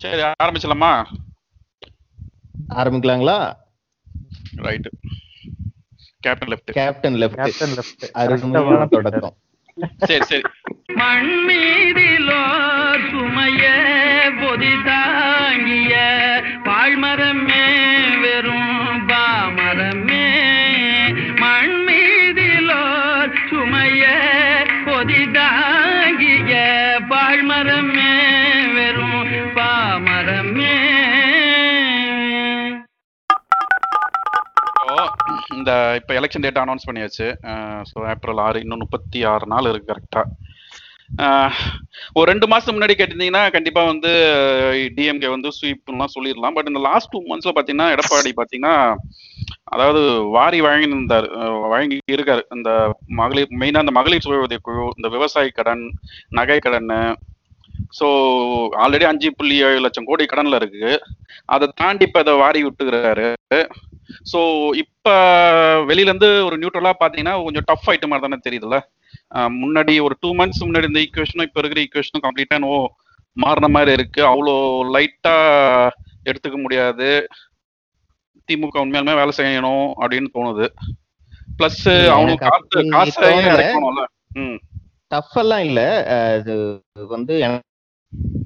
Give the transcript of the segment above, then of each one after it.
சரி ஆரம்பிச்சலாமா ஆரம்பிக்கலாங்களா? Right captain left captain left captain left அருமையான தொடக்கம். சரி சரி. மண் மீதிலோர் சுமைய பொதி தாங்கிய பாழ்மரமே வெறும் இந்த இப்போ எலெக்ஷன் டேட் அனௌன்ஸ் பண்ணியாச்சு. ஸோ ஏப்ரல் ஆறு இன்னும் முப்பத்தி ஆறு நாள் இருக்கு கரெக்டா ஒரு ரெண்டு மாதம் முன்னாடி கேட்டிருந்தீங்கன்னா கண்டிப்பா வந்து டிஎம்கே வந்து ஸ்வீப்லாம் சொல்லிடலாம். பட் இந்த லாஸ்ட் டூ மந்த்ஸ்ல பாத்தீங்கன்னா எடப்பாடி பாத்தீங்கன்னா அதாவது வாரி வழங்கி இருந்தார் வழங்கி இருக்காரு இந்த மகளிர் மெயினா இந்த மகளிர் சுய உதவி குழு இந்த விவசாய கடன் நகை கடன் ஸோ ஆல்ரெடி அஞ்சு புள்ளி ஏழு லட்சம் கோடி கடன்ல இருக்கு. அதை தாண்டி இப்ப இதை வாரி விட்டுக்கிறாரு. ஸோ இப்ப வெளியில இருந்து ஒரு நியூட்ரலா பாத்தீங்கன்னா கொஞ்சம் டஃப் ஆயிட்ட மாதிரி தானே தெரியுதுல்ல? முன்னாடி ஒரு டூ மந்த்ஸ் முன்னாடி இந்த ஈக்குவேஷனும் இப்ப இருக்கிற ஈக்குவேஷனும் கம்ப்ளீட்டா நோ மாறின மாதிரி இருக்கு. அவ்வளோ லைட்டா எடுத்துக்க முடியாது. திமுக உண்மையாலுமே வேலை செய்யணும் அப்படின்னு தோணுது. பிளஸ் அவனுக்கு காசு காசை. இறக்கணும்ல. டஃப் எல்லாம் இல்ல. அஹ் இது வந்து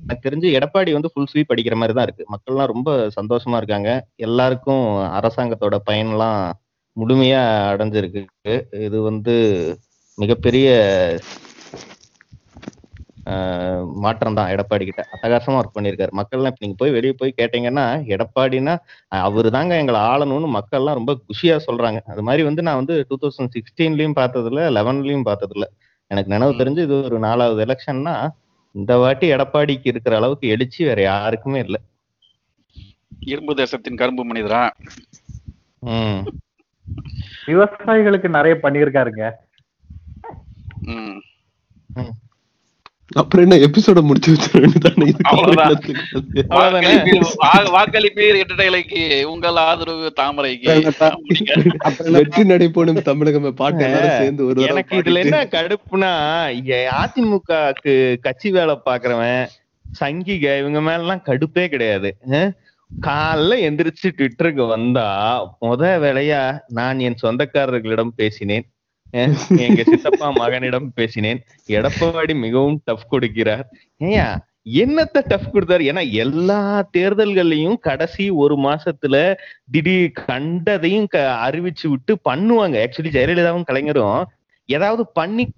எனக்கு தெரிஞ்சு எடப்பாடி வந்து ஃபுல் ஸ்வீப் அடிக்கிற மாதிரி தான் இருக்கு. மக்கள்லாம் ரொம்ப சந்தோஷமா இருக்காங்க. எல்லாருக்கும் அரசாங்கத்தோட பயன்லாம் முழுமையா அடைஞ்சிருக்கு. இது வந்து மிகப்பெரிய மாற்றம் தான் எடப்பாடி கிட்ட. அட்டகாசமா ஒர்க் பண்ணியிருக்காரு. மக்கள்லாம் இப்ப நீங்க போய் வெளியே போய் கேட்டீங்கன்னா எடப்பாடினா அவரு தாங்க எங்களை ஆளணும்னு மக்கள்லாம் ரொம்ப குஷியா சொல்றாங்க. அது மாதிரி வந்து நான் வந்து டூ தௌசண்ட் சிக்ஸ்டீன்லயும் பார்த்ததில்ல லெவன்லயும் பார்த்ததில்ல. எனக்கு நினைவு தெரிஞ்சு இது ஒரு நாலாவது எலெக்ஷன்னா இந்த வாட்டி எடப்பாடிக்கு இருக்கிற அளவுக்கு எழுச்சி வேற யாருக்குமே இல்ல. இரும்பு தேசத்தின் கரும்பு மனிதரா? ம். விவசாயிகளுக்கு நிறைய பண்ணியிருக்காருங்க. ம். அப்புறம் என்ன எபிசோட முடிச்சு வச்சிருந்தானே அவ்வளவுதான். அவ்வளவுதானே? வாக்களிப்பீர் வா- வாக்களிப்பீர் இரட்டைலைக்கு உங்கள் ஆதரவு தாமரைக்கு வெற்றி நடைபோடும் தமிழகமே பாட்டு சேர்ந்து ஒரு எனக்கு இதுல. என்ன கடுப்புனா இங்க அதிமுகக்கு கட்சி வேலை பாக்குறவன் சங்கிக இவங்க மேல எல்லாம் கடுப்பே கிடையாது? காலைல எந்திரிச்சு ட்விட்டருக்கு வந்தா முத வேலையா நான் என் சொந்தக்காரர்களிடம் பேசினேன்? எங்க சித்தப்பா மகனிடம் பேசினேன். எடப்பாடி மிகவும் டஃப் கொடுக்கிறார். ஏயா என்னத்த டஃப் கொடுத்தாரு? ஏன்னா எல்லா தேர்தல்கள்லயும் கடைசி ஒரு மாசத்துல திடீர் கண்டதையும் க- அறிவிச்சு விட்டு பண்ணுவாங்க. ஆக்சுவலி ஜெயலலிதாவும் கலைஞரும் ஏதாவது பண்ணி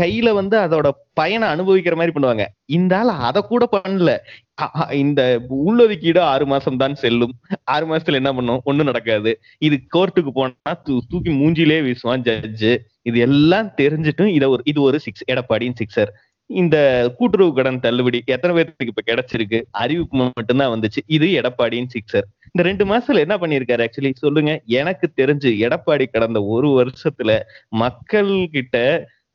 கையில வந்து அதோட பயனை அனுபவிக்கிற மாதிரி பண்ணுவாங்க. இந்த ஆள் அதை கூட பண்ணல. இந்த உள்ளொதுக்கீடு ஆறு மாசம் தான் செல்லும். ஆறு மாசத்துல என்ன பண்ணும்? ஒண்ணும் நடக்காது. இது கோர்ட்டுக்கு போனா தூ- தூக்கி மூஞ்சிலே வீசுவான் ஜட்ஜு இது எல்லாம் தெரிஞ்சிட்டும் இத ஒரு இது ஒரு சிக்ஸ் எடப்பாடியின் சிக்ஸர் இந்த கூட்டுறவு கடன் தள்ளுபடி எத்தனை பேருக்கு இப்ப கிடைச்சிருக்கு? அறிவிப்பு மட்டும்தான் வந்துச்சு. இது எடப்பாடியின் சிக்ஸர் இந்த ரெண்டு மாசத்துல என்ன பண்ணிருக்காரு ஆக்சுவலி சொல்லுங்க. எனக்கு தெரிஞ்சு எடப்பாடி கடந்த ஒரு வருஷத்துல மக்கள் கிட்ட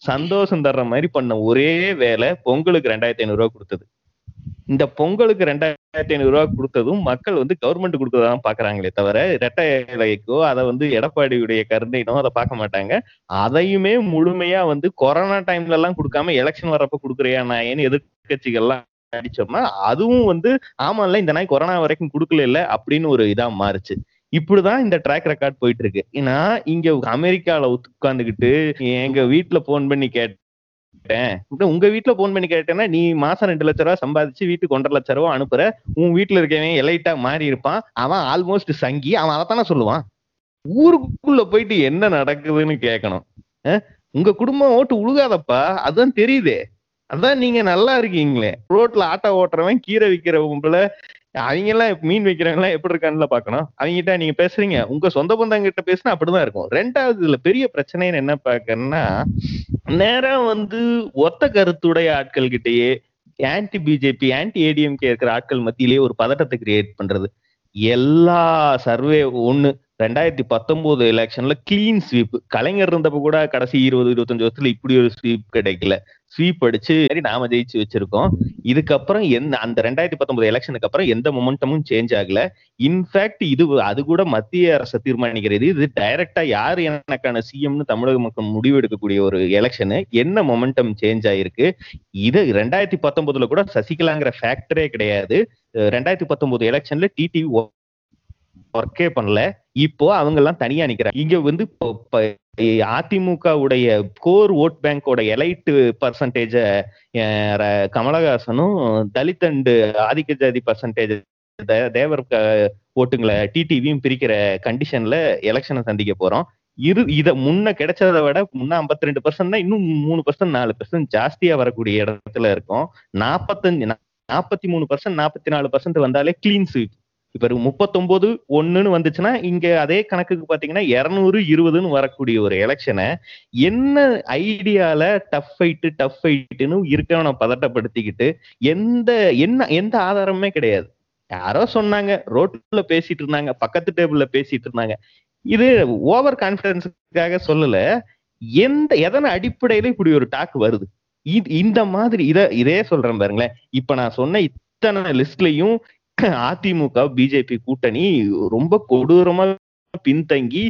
சந்தோஷம் தர்ற மாதிரி பண்ண ஒரே வேலை பொங்கலுக்கு ரெண்டாயிரத்தி ஐநூறு ரூபாய் கொடுத்தது. இந்த பொங்கலுக்கு ரெண்டாயிரத்தி ஐநூறு ரூபாய் கொடுத்ததும் மக்கள் வந்து கவர்மெண்ட் கொடுக்கறதான் பாக்குறாங்களே தவிர இரட்டை இலைக்கோ அதை வந்து எடப்பாடியுடைய கருணையினோ அதை பார்க்க மாட்டாங்க. அதையுமே முழுமையா வந்து கொரோனா டைம்ல எல்லாம் கொடுக்காம எலெக்ஷன் வரப்ப கொடுக்குறியா நான் ஏன்னு எதிர்கட்சிகள்லாம் அடிச்சோம்னா அதுவும் வந்து ஆமால இந்த நாய் கொரோனா வரைக்கும் கொடுக்கல இல்ல அப்படின்னு ஒரு இதா மாறுச்சு. இப்படிதான் இந்த ட்ராக் ரெக்கார்ட் போயிட்டு இருக்கு. ஏன்னா இங்க அமெரிக்கால உட்காந்துக்கிட்டு எங்க வீட்டுல போன் பண்ணி கேட்டேன். உங்க வீட்டுல போன் பண்ணி கேட்டேன்னா நீ மாசம் ரெண்டு லட்ச ரூபா சம்பாதிச்சு வீட்டுக்கு ஒன்றரை லட்ச ரூபா அனுப்புற. உன் வீட்டுல இருக்கவன் எலைட்டா மாறி இருப்பான். அவன் ஆல்மோஸ்ட் சங்கி அவன் அதைத்தானே சொல்லுவான். ஊருக்குள்ள போயிட்டு என்ன நடக்குதுன்னு கேட்கணும் உங்க குடும்பம் ஓட்டு உழுகாதப்பா. அதுதான் தெரியுதே. அதான் நீங்க நல்லா இருக்கீங்களே. ரோட்ல ஆட்டோ ஓட்டுறவன் கீரை விக்கிறவங்கள அவங்க எல்லாம் மீன் வைக்கிறவங்க எல்லாம் எப்படி இருக்கான்னு பாக்கணும் அவங்ககிட்ட நீங்க பேசுறீங்க. உங்க சொந்த பந்தங்க கிட்ட பேசினா அப்படிதான் இருக்கும். ரெண்டாவது இதுல பெரிய பிரச்சனைன்னு என்ன பாக்கன்னா நேரம் வந்து ஒத்த கருத்துடைய ஆட்கள் கிட்டேயே ஆன்டி பிஜேபி ஆன்டி ஏடிஎம்கே இருக்கிற ஆட்கள் மத்தியிலேயே ஒரு பதட்டத்தை கிரியேட் பண்றது. எல்லா சர்வே ஒண்ணு ரெண்டாயிரத்தி பத்தொன்பது எலெக்ஷன்ல கிளீன் ஸ்வீப் கலைஞர் இருந்தப்ப கூட கடைசி இருபது இருபத்தஞ்சு வருஷத்துல இப்படி ஒரு ஸ்வீப் கிடைக்கல. ஸ்வீப் அடிச்சு நாம ஜெயிச்சு வச்சிருக்கோம். இதுக்கப்புறம் எந்த அந்த ரெண்டாயிரத்தி பத்தொன்பது எலெக்ஷனுக்கு அப்புறம் எந்த மொமெண்டமும் சேஞ்ச் ஆகல. இன்ஃபேக்ட் இது அது கூட மத்திய அரசு தீர்மானிக்கிறது. இது டைரக்டா யார் எனக்கான சிஎம்னு தமிழக மக்கள் முடிவு எடுக்கக்கூடிய ஒரு எலெக்ஷனு என்ன மொமெண்டம் சேஞ்ச் ஆயிருக்கு? இது ரெண்டாயிரத்தி பத்தொன்பதுல கூட சசிகலாங்கிற ஃபேக்டரே கிடையாது. ரெண்டாயிரத்தி பத்தொன்பது எலெக்ஷன்ல டிடிவி ஒர்க்கே பண்ணல. இப்போ அவங்க எல்லாம் தனியா நிக்கிறாங்க. இங்க வந்து இப்போ- அதிமுக உடைய கோர் ஓட் பேங்கோட எலைட் பர்சன்டேஜ கமலஹாசனும் தலித் அண்டு ஆதிக்க ஜாதி பர்சன்டேஜ் தேவர் ஓட்டுங்களை டிடிவியும் பிரிக்கிற கண்டிஷன்ல எலெக்ஷனை சந்திக்க போறோம். இரு இத முன்ன கிடைச்சதை விட முன்ன 52% ரெண்டு பர்சன்ட் இன்னும் மூணு பர்சன்ட் நாலு பர்சன்ட் ஜாஸ்தியா வரக்கூடிய இடத்துல இருக்கும். நாற்பத்தஞ்சு நாற்பத்தி மூணு பர்சன்ட் நாற்பத்தி நாலு பர்சன்ட் வந்தாலே கிளீன் ஸ்வீப் இப்ப முப்பத்தொன்பது ஒண்ணுன்னு வந்துச்சுன்னா இங்க அதே கணக்குக்கு பாத்தீங்கன்னா இருநூறு இருபதுன்னு வரக்கூடிய ஒரு எலெக்ஷனை என்ன ஐடியால டஃப் ஃபைட்டு டஃப் ஃபைட்டுன்னு இருக்கவனை பதட்டப்படுத்திக்கிட்டு எந்த என்ன எந்த ஆதாரமுமே கிடையாது. யாரோ சொன்னாங்க ரோட்ல பேசிட்டு இருந்தாங்க பக்கத்து டேபிள்ல பேசிட்டு இருந்தாங்க. இது ஓவர் கான்பிடன்ஸுக்காக சொல்லல எந்த எதன அடிப்படையில இப்படி ஒரு டாக் வருது? இது இந்த மாதிரி இத இதே சொல்றேன் பாருங்களேன். இப்ப நான் சொன்ன இத்தனை லிஸ்ட்லயும் அதிமுக பிஜேபி கூட்டணி ரொம்ப கொடூரமா பின்தங்கி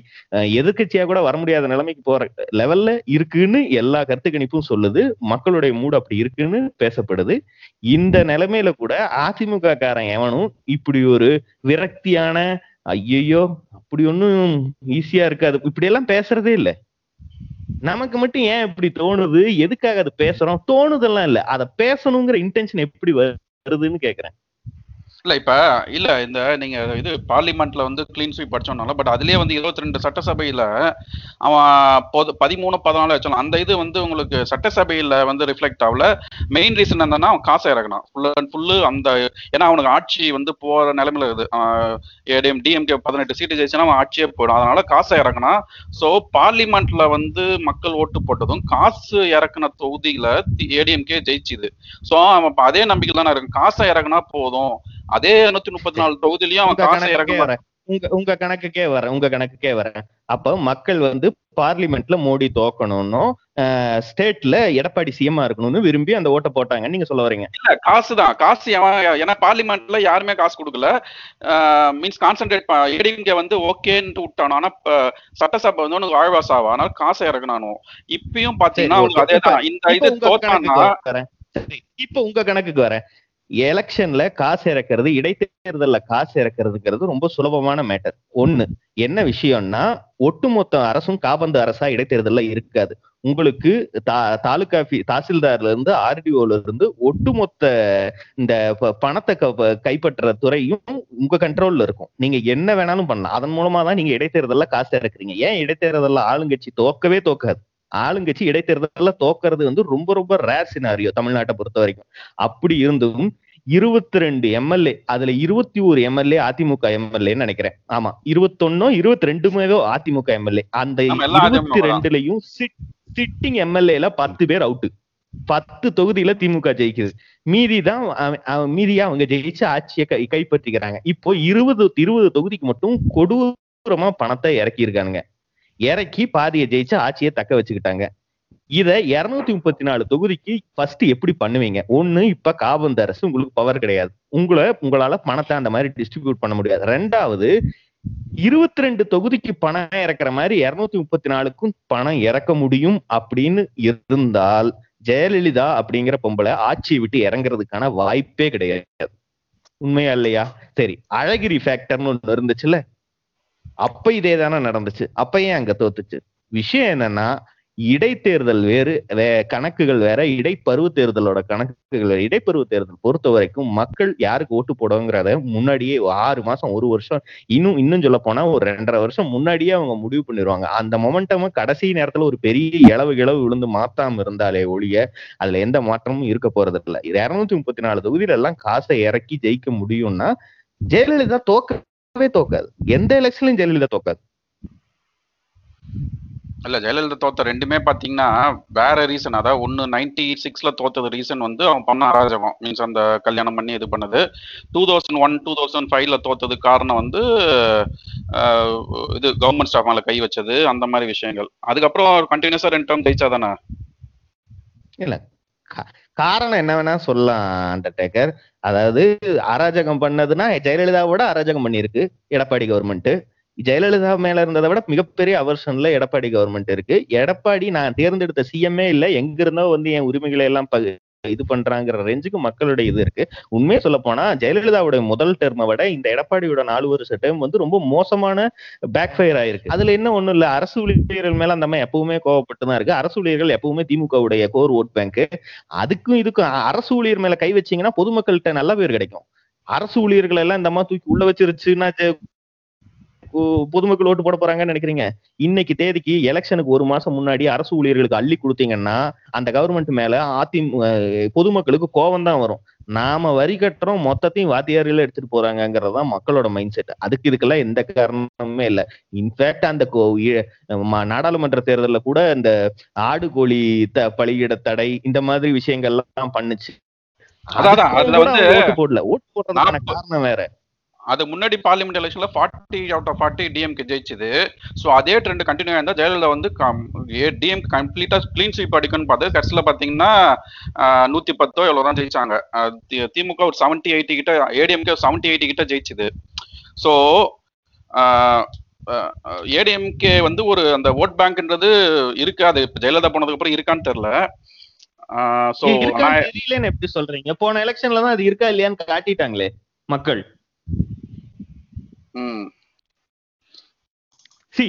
எதிர்கட்சியா கூட வர முடியாத நிலைமைக்கு போற லெவல்ல இருக்குன்னு எல்லா கருத்து கணிப்பும் சொல்லுது. மக்களுடைய மூடு அப்படி இருக்குன்னு பேசப்படுது. இந்த நிலைமையில கூட அதிமுக காரன் எவனும் இப்படி ஒரு விரக்தியான ஐயோ அப்படி ஒன்னும் ஈஸியா இருக்காது. இப்படி எல்லாம் பேசுறதே இல்ல. நமக்கு மட்டும் ஏன் இப்படி தோணுது? எதுக்காக அது பேசுறோம்? தோணுதெல்லாம் இல்ல. அதை பேசணுங்கிற இன்டென்ஷன் எப்படி வருதுன்னு கேக்குறேன். இல்ல இப்ப இல்ல இந்த நீங்க இது பார்லிமெண்ட்ல வந்து கிளீன் ஸ்வீப் படிச்சோம்னால பட் அதுலயே வந்து இருபத்தி ரெண்டு சட்டசபையில அவன் பொது பதிமூணு பதினாலு வச்சாலும் அந்த இது வந்து உங்களுக்கு சட்டசபையில வந்து ரிஃப்ளெக்ட் ஆகல. மெயின் ரீசன் என்னன்னா அவன் காசை இறக்கணும் ஃபுல் அண்ட் ஃபுல்லு அந்த ஏன்னா அவனுக்கு ஆட்சி வந்து போற நிலைமையில இருக்குது. ஏடிஎம் டிஎம்கே பதினெட்டு சீட்டு ஜெயிச்சுன்னா அவன் ஆட்சியே போயிடும். அதனால காசை இறக்கணும் ஸோ பார்லிமெண்ட்ல வந்து மக்கள் ஓட்டு போட்டதும் காசு இறக்குன தொகுதியில ஏடிஎம்கே ஜெயிச்சுது. ஸோ அவன் அதே நம்பிக்கை தானே இருக்கும் காசை இறக்குனா போதும். அதே நூத்தி முப்பத்தி நாலு தொகுதியிலயும் அவன் காசை இறக்க உங்க உங்க கணக்குக்கே வரேன் உங்க கணக்குக்கே வரேன். அப்ப மக்கள் வந்து பார்லிமெண்ட்ல மோடி தோக்கணும்னும் ஸ்டேட்ல எடப்பாடி சிஎம்மா இருக்கணும்னு விரும்பி அந்த ஓட்டை போட்டாங்கன்னு நீங்க சொல்ல வரீங்க. இல்ல காசு தான் காசு ஏன்னா பார்லிமெண்ட்ல யாருமே காசு கொடுக்கல. மீன்ஸ் கான்சென்ட்ரேட் ஏடிஎம்கே வந்து ஓகேன்னு விட்டானோ ஆனா சட்டசபை வந்து உனக்கு ஆழ்வாஸ் ஆவா அதனால காசை இறக்கணும் இப்பயும் பாத்தீங்கன்னா. அதே தான் இந்த இது சரி, இப்ப உங்க கணக்குக்கு வரேன். எலெக்ஷன்ல காசு இறக்குறது இடைத்தேர்தல்ல காசு இறக்குறதுங்கிறது ரொம்ப சுலபமான மேட்டர் ஒண்ணு என்ன விஷயம்னா ஒட்டுமொத்த அரசும் காபந்து அரசா இடைத்தேர்தல்ல இருக்காது. உங்களுக்கு தா- தாலுகா தாசில்தார்ல இருந்து ஆர்டிஓல இருந்து ஒட்டுமொத்த இந்த பணத்தை க- கைப்பற்ற துறையும் உங்க கண்ட்ரோல்ல இருக்கும். நீங்க என்ன வேணாலும் பண்ணலாம். அதன் மூலமா தான் நீங்க இடைத்தேர்தல்ல காசு இறக்குறீங்க. ஏன் இடைத்தேர்தல்ல ஆளுங்கட்சி தோக்கவே தோக்காது ஆளுங்கட்சி இடைத்தேர்தல்ல தோக்கறது வந்து ரொம்ப ரொம்ப ரேர் சினாரியோ தமிழ்நாட்டை பொறுத்த வரைக்கும். அப்படி இருந்தும் இருபத்தி ரெண்டு எம்எல்ஏ அதுல இருபத்தி ஒரு எம்எல்ஏ அதிமுக எம்எல்ஏன்னு நினைக்கிறேன். ஆமா இருபத்தொன்னோ இருபத்தி ரெண்டுமே அதிமுக எம்எல்ஏ. அந்த இருபத்தி. ரெண்டுலயும் சிட்டிங் எம்எல்ஏல பத்து பேர் அவுட்டு பத்து தொகுதியில திமுக ஜெயிக்குது. மீதி தான் மீதியா அவங்க ஜெயிச்சு ஆட்சியை கை கைப்பற்றிக்கிறாங்க. இப்போ இருபது இருபது தொகுதிக்கு மட்டும் கொடூரமா பணத்தை இறக்கி இருக்கானுங்க இறக்கி பாதியை ஜெயிச்சு ஆட்சியை தக்க வச்சுக்கிட்டாங்க. இத இருநூத்தி முப்பத்தி நாலு தொகுதிக்கு ஃபர்ஸ்ட் எப்படி பண்ணுவீங்க? ஒண்ணு இப்ப காபந்த அரசு உங்களுக்கு பவர் கிடையாது. உங்களை உங்களால பணத்தை அந்த மாதிரி டிஸ்ட்ரிபியூட் பண்ண முடியாது. ரெண்டாவது இருபத்தி ரெண்டு தொகுதிக்கு பணம் இறக்குற மாதிரி இருநூத்தி முப்பத்தி நாலுக்கும் பணம் இறக்க முடியும் அப்படின்னு இருந்தால் ஜெயலலிதா அப்படிங்கிற பொம்பளை ஆட்சியை விட்டு இறங்குறதுக்கான வாய்ப்பே கிடையாது. உண்மையா இல்லையா? சரி அழகிரி ஃபேக்டர்னு ஒண்ணு இருந்துச்சுல்ல? அப்ப இதே தானே நடந்துச்சு. அப்ப ஏன் அங்க தோத்துச்சு. விஷயம் என்னன்னா இடைத்தேர்தல் வேறு கணக்குகள் வேற இடைப்பருவ தேர்தலோட கணக்குகள் இடைப்பருவ தேர்தல் பொறுத்த வரைக்கும் மக்கள் யாருக்கு ஓட்டு போடுவோங்கிறத முன்னாடியே ஆறு மாசம் ஒரு வருஷம் இன்னும் இன்னும் சொல்ல போனா ஒரு ரெண்டரை வருஷம் முன்னாடியே அவங்க முடிவு பண்ணிடுவாங்க அந்த மொமெண்டம் கடைசி நேரத்துல ஒரு பெரிய இளவு இளவு விழுந்து மாத்தாம இருந்தாலே ஒழிய அதுல எந்த மாற்றமும் இருக்க போறது இல்ல இது இருநூத்தி முப்பத்தி நாலு தொகுதியில எல்லாம் காசை இறக்கி ஜெயிக்க முடியும்னா ஜெயலலிதா தோக்கவே தோக்காது. எந்த எலெக்ஷன்லயும் ஜெயலலிதா தோக்காது. இல்ல ஜெயலலிதா தோத்த ரெண்டுமே பாத்தீங்கன்னா வேற ரீசன் அதாவது ஒன்னு நைன்டி சிக்ஸ்ல தோத்தது ரீசன் வந்து அவன் பண்ண அராஜகம். மீன்ஸ் அந்த கல்யாணம் பண்ணி இது பண்ணது. Two thousand one two thousand ஃபைவ்ல தோத்ததுக்கு காரணம் வந்து இது கவர்மெண்ட் ஸ்டாஃப் மேல கை வச்சது அந்த மாதிரி விஷயங்கள். அதுக்கப்புறம் கண்டினியூஸா ரெண்டு டேர்ம் ஜெயிச்சா தானே இல்ல காரணம் என்ன வேணா சொல்லலாம் அண்டர்டேக்கர். அதாவது அராஜகம் பண்ணதுன்னா ஜெயலலிதாவோட அராஜகம் பண்ணியிருக்கு எடப்பாடி கவர்மெண்ட் ஜெயலலிதா மேல இருந்ததை விட மிகப்பெரிய அவர்ஷன்ல எடப்பாடி கவர்மெண்ட் இருக்கு. எடப்பாடி நான் தேர்ந்தெடுத்த சிஎம்ஏ இல்ல எங்க இருந்தோ வந்து என் உரிமைகளை எல்லாம் பகு- இது பண்றாங்கிற ரேஞ்சுக்கு மக்களுடைய இது இருக்கு. உண்மையை சொல்ல போனா ஜெயலலிதாவுடைய முதல் டெர்மை விட இந்த எடப்பாடியோட நாலு வருஷ டேர்ம் வந்து ரொம்ப மோசமான பேக் ஃபயர் ஆயிருக்கு. அதுல என்ன ஒண்ணும் இல்ல அரசு ஊழியர்கள் மேல அந்த மாதிரி எப்பவுமே கோவப்பட்டு தான் இருக்கு. அரசு ஊழியர்கள் எப்பவுமே திமுகவுடைய கோர் ஓட் பேங்க் அதுக்கும் இதுக்கும் அரசு ஊழியர் மேல கை வச்சீங்கன்னா பொதுமக்கள்கிட்ட நல்ல பேர் கிடைக்கும். அரசு ஊழியர்கள் எல்லாம் இந்த மாதிரி தூக்கி உள்ள வச்சிருச்சுன்னா பொதுமக்கள் ஓட்டு போட போறாங்கன்னு நினைக்கிறீங்க? இன்னைக்கு தேதிக்கு எலெக்ஷனுக்கு ஒரு மாசம் முன்னாடி அரசு ஊழியர்களுக்கு அள்ளி கொடுத்தீங்கன்னா அந்த கவர்மெண்ட் மேல அதிமுக பொதுமக்களுக்கு கோபம் தான் வரும். நாம வரி கட்டுறோம் மொத்தத்தையும் வாத்தியார்கள் எடுத்துட்டு போறாங்கங்கிறது தான் மக்களோட மைண்ட் செட் அதுக்கு இதுக்கெல்லாம் எந்த காரணமுமே இல்ல. இன்ஃபேக்ட் அந்த நாடாளுமன்ற தேர்தல்ல கூட இந்த ஆடு கோழி த பலியிட தடை இந்த மாதிரி விஷயங்கள்லாம் பண்ணுச்சு. அதுல வந்து ஓட்டு போடல. ஓட்டு போடுறதுக்கான காரணம் வேற. அது முன்னாடி பார்லிமெண்ட் எலெக்ஷன்ல forty out of forty DMK ஜெயிச்சது. ஸோ அதே ட்ரெண்ட் கண்டினியூ ஆயிருந்தா ஜெயலலிதா வந்து டிஎம்கே கம்ப்ளீட்டா க்ளீன் ஸ்வீப் அடிக்கும்னு பார்த்து கடைசியில் பார்த்தீங்கன்னா நூத்தி பத்தோ எவ்வளோ தான் ஜெயிச்சாங்க. திமுக ஒரு செவன்ட்டி எயிட்டி கிட்ட ஏடிஎம்கே செவன்ட்டி எயிட்டி கிட்ட ஜெயிச்சுது. ஸோ ஏடிஎம்கே வந்து ஒரு அந்த ஓட் பேங்க்ன்றது இருக்கு அது இப்ப ஜெயலலிதா போனதுக்கு அப்புறம் இருக்கான்னு தெரியல. தெரியலன்னு எப்படி சொல்றீங்க? போன எலெக்ஷன்ல தான் அது இருக்கா இல்லையான்னு காட்டிட்டாங்களே மக்கள். சி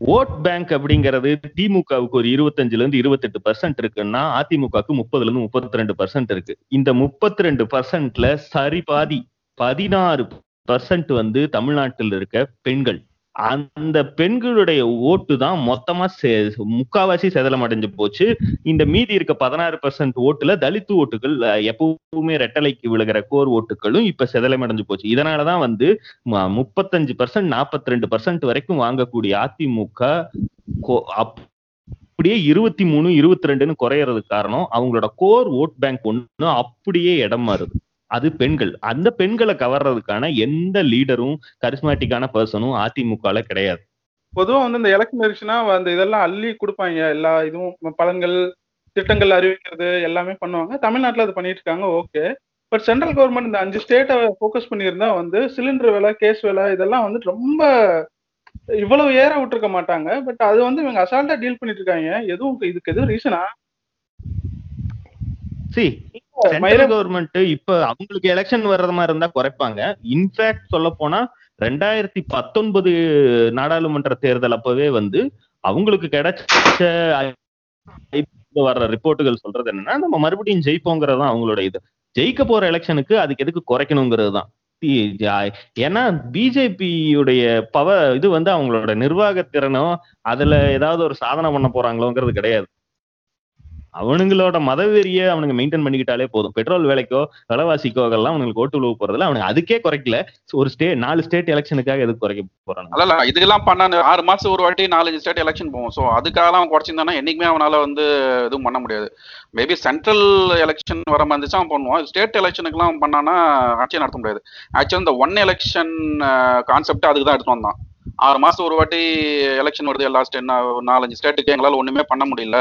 ஓட் பேங்க் அப்படிங்கிறது திமுகவுக்கு ஒரு இருபத்தஞ்சுல இருந்து இருபத்தெட்டு பர்சன்ட் இருக்குன்னா அதிமுகவுக்கு முப்பதுல இருந்து முப்பத்தி ரெண்டு பர்சன்ட் இருக்கு. இந்த முப்பத்தி ரெண்டு பர்சன்ட்ல சரி பாதி பதினாறு பர்சன்ட் வந்து தமிழ்நாட்டில் இருக்க பெண்கள். அந்த பெண்களுடைய ஓட்டு தான் மொத்தமா செ- முக்காவாசி செதலம் அடைஞ்சு போச்சு. இந்த மீதி இருக்க பதினாறு பர்சன்ட் ஓட்டுல தலித்து ஓட்டுகள் எப்பவுமே ரெட்டலைக்கு விழுகிற கோர் ஓட்டுகளும் இப்ப செதலம் அடைஞ்சு போச்சு இதனாலதான் வந்து ம- முப்பத்தஞ்சு பர்சன்ட் நாற்பத்தி ரெண்டு பர்சன்ட் வரைக்கும் வாங்கக்கூடிய அதிமுக கோ- அப்- அப்படியே இருபத்தி மூணு இருபத்தி ரெண்டுன்னு குறையறதுக்கு காரணம் அவங்களோட கோர் ஓட் பேங்க் ஒண்ணு அப்படியே இடம் மாறுது. அது பெண்கள். அந்த பெண்களை கவர்றதுக்கான எந்த லீடரும் கரிஸ்மேட்டிக்கான பர்சனும் அதிமுகல கிடையாது. பொதுவா வந்து இந்த எலெக்ஷன் இருந்துச்சுன்னா அந்த இதெல்லாம் அள்ளி கொடுப்பாங்க. எல்லா இதுவும் பலன்கள் திட்டங்கள் அறிவிக்கிறது எல்லாமே பண்ணுவாங்க. தமிழ்நாட்டுல அது பண்ணிட்டு இருக்காங்க ஓகே. பட் சென்ட்ரல் கவர்மெண்ட் இந்த அஞ்சு ஸ்டேட்டை ஃபோக்கஸ் பண்ணியிருந்தா வந்து சிலிண்டர் விலை கேஸ் விலை இதெல்லாம் வந்து ரொம்ப இவ்வளவு ஏற விட்டுருக்க மாட்டாங்க. பட் அது வந்து இவங்க அசால்ட்டா டீல் பண்ணிட்டு இருக்காங்க. எதுவும் இதுக்கு எதுவும் ரீசனா சி சென்ட்ரல் கவர்மெண்ட் இப்ப அவங்களுக்கு எலெக்ஷன் வர்றது மாதிரி இருந்தா குறைப்பாங்க. இன்ஃபேக்ட் சொல்ல போனா ரெண்டாயிரத்தி பத்தொன்பது நாடாளுமன்ற தேர்தல் அப்பவே வந்து அவங்களுக்கு கிடைச்ச வர்ற ரிப்போர்ட்டுகள் சொல்றது என்னன்னா நம்ம மறுபடியும் ஜெயிப்போங்கிறது தான் அவங்களோட இது ஜெயிக்க போற எலெக்ஷனுக்கு அதுக்கு எதுக்கு குறைக்கணுங்கிறது தான் ஏன்னா பிஜேபியுடைய பவர் இது வந்து அவங்களோட நிர்வாக திறனோ அதுல ஏதாவது ஒரு சாதனை பண்ண போறாங்களோங்கிறது கிடையாது அவனுங்களோட மதவெறிய அவனுங்க மெயின்டைன் பண்ணிக்கிட்டாலே போதும். பெட்ரோல் விலைக்கோ விலைவாசிக்கோ அதெல்லாம் அவனுங்களுக்கு ஓட்டு உழவு போறதுல அவனுக்கு அதுக்கே குறைக்கல. ஒரு ஸ்டே நாலு ஸ்டேட் எலெக்ஷனுக்காக எதுக்கு குறைக்க போறாங்க அல்ல இதெல்லாம் பண்ணான்னு ஆறு மாசம் ஒரு வாட்டி நாலஞ்சு ஸ்டேட் எலெக்ஷன் போகும் ஸோ அதுக்காக அவன் குறைச்சிருந்தானா என்னைக்குமே அவனால வந்து எதுவும் பண்ண முடியாது. மேபி சென்ட்ரல் எலெக்ஷன் வர மாதிரி இருந்துச்சு அவன் பண்ணுவான். ஸ்டேட் எலெக்ஷனுக்குலாம் அவன் பண்ணானா ஆட்சியை நடத்த முடியாது. ஆக்சுவலி இந்த ஒன் எலெக்ஷன் கான்செப்ட் அதுக்கு தான் எடுத்து வந்தான். ஆறு மாசம் ஒரு வாட்டி எலெக்ஷன் வருது எல்லா ஸ்டேட் நாலஞ்சு ஸ்டேட்டுக்கு எங்களால் ஒண்ணுமே பண்ண முடியல.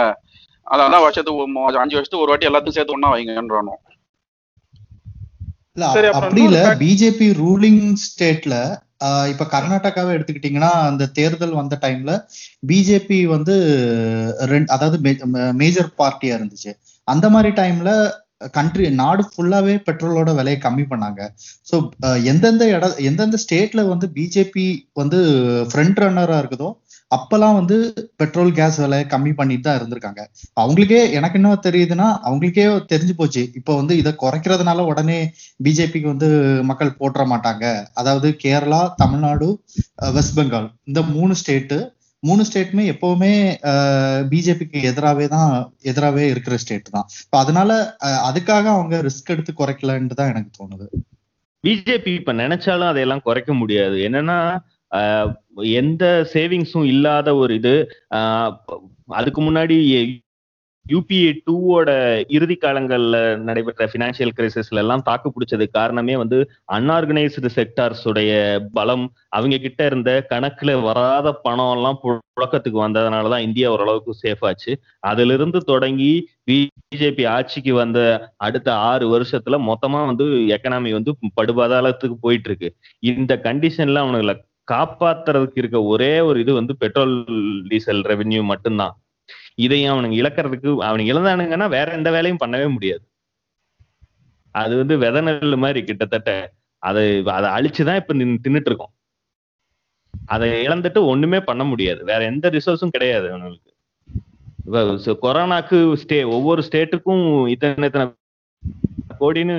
அதான் வருஷத்துக்கு அஞ்சு வருஷத்துக்கு ஒரு வாட்டி எல்லாத்தையும் சேர்த்து ஒண்ணா வைங்கன்றானோ. இல்ல அப்படி இல்ல பிஜேபி ரூலிங் ஸ்டேட்ல இப்ப கர்நாடகாவை எடுத்துக்கிட்டீங்கன்னா அந்த தேர்தல் வந்த டைம்ல பிஜேபி வந்து ரெண்டு அதாவது மேஜர் பார்ட்டியா இருந்துச்சு. அந்த மாதிரி டைம்ல கண்ட்ரி நாடு ஃபுல்லாவே பெட்ரோலோட விலையை கம்மி பண்ணாங்க. ஸோ எந்தெந்த இட எந்தெந்த ஸ்டேட்ல வந்து பிஜேபி வந்து ஃப்ரண்ட் ரன்னரா இருக்குதோ அப்பெல்லாம் வந்து பெட்ரோல் கேஸ் விலை கம்மி பண்ணிட்டு தான் இருந்திருக்காங்க. அவங்களுக்கே எனக்கு என்ன தெரியுதுன்னா அவங்களுக்கே தெரிஞ்சு போச்சு. இப்போ வந்து இதை குறைக்கிறதுனால உடனே பிஜேபிக்கு வந்து மக்கள் போட்டுற மாட்டாங்க. அதாவது கேரளா தமிழ்நாடு அஹ் வெஸ்ட் பெங்கால் இந்த மூணு ஸ்டேட்டு மூணு ஸ்டேட்டுமே எப்பவுமே பிஜேபிக்கு எதிராவே தான் எதிராவே இருக்கிற ஸ்டேட் தான். இப்போ அதனால அஹ், அதுக்காக அவங்க ரிஸ்க் எடுத்து குறைக்கலன்ட்டு தான் எனக்கு தோணுது. பிஜேபி இப்ப நினைச்சாலும் அதையெல்லாம் குறைக்க முடியாது. என்னன்னா எந்த சேவிங்ஸும் இல்லாத ஒரு இது ஆஹ் அதுக்கு முன்னாடி யூபிஏ டூவோட இறுதி காலங்கள்ல நடைபெற்ற பினான்சியல் கிரைசிஸ்ல எல்லாம் தாக்கு பிடிச்சது காரணமே வந்து அன்ஆர்கனைஸ்டு செக்டார்ஸ் உடைய பலம் அவங்க கிட்ட இருந்த கணக்குல வராத பணம் எல்லாம் புழக்கத்துக்கு வந்ததுனாலதான் இந்தியா ஓரளவுக்கு சேஃப் ஆச்சு. அதுல இருந்து தொடங்கி பிஜேபி ஆட்சிக்கு வந்த அடுத்த ஆறு வருஷத்துல மொத்தமா வந்து எக்கனாமி வந்து படுபாதாளத்துக்கு போயிட்டு இருக்கு. இந்த கண்டிஷன்ல அவனுங்களை காப்பாத்துறதுக்கு இருக்க ஒரே ஒரு இது வந்து பெட்ரோல் டீசல் ரெவென்யூ மட்டும்தான். இதையும் அவனுங்க இழக்கிறதுக்கு அவனுங்க இழந்தானுங்கன்னா வேற எந்த வேலையும் பண்ணவே முடியாது. அது வந்து வித நெல் மாதிரி கிட்டத்தட்ட. அதை அதை அழிச்சுதான் இப்ப தின்னுட்டு இருக்கோம் அதை இழந்துட்டு ஒண்ணுமே பண்ண முடியாது. வேற எந்த ரிசோர்ஸும் கிடையாது அவனுக்கு கொரோனாக்கு ஸ்டே ஒவ்வொரு ஸ்டேட்டுக்கும் இத்தனை இத்தனை கோடின்னு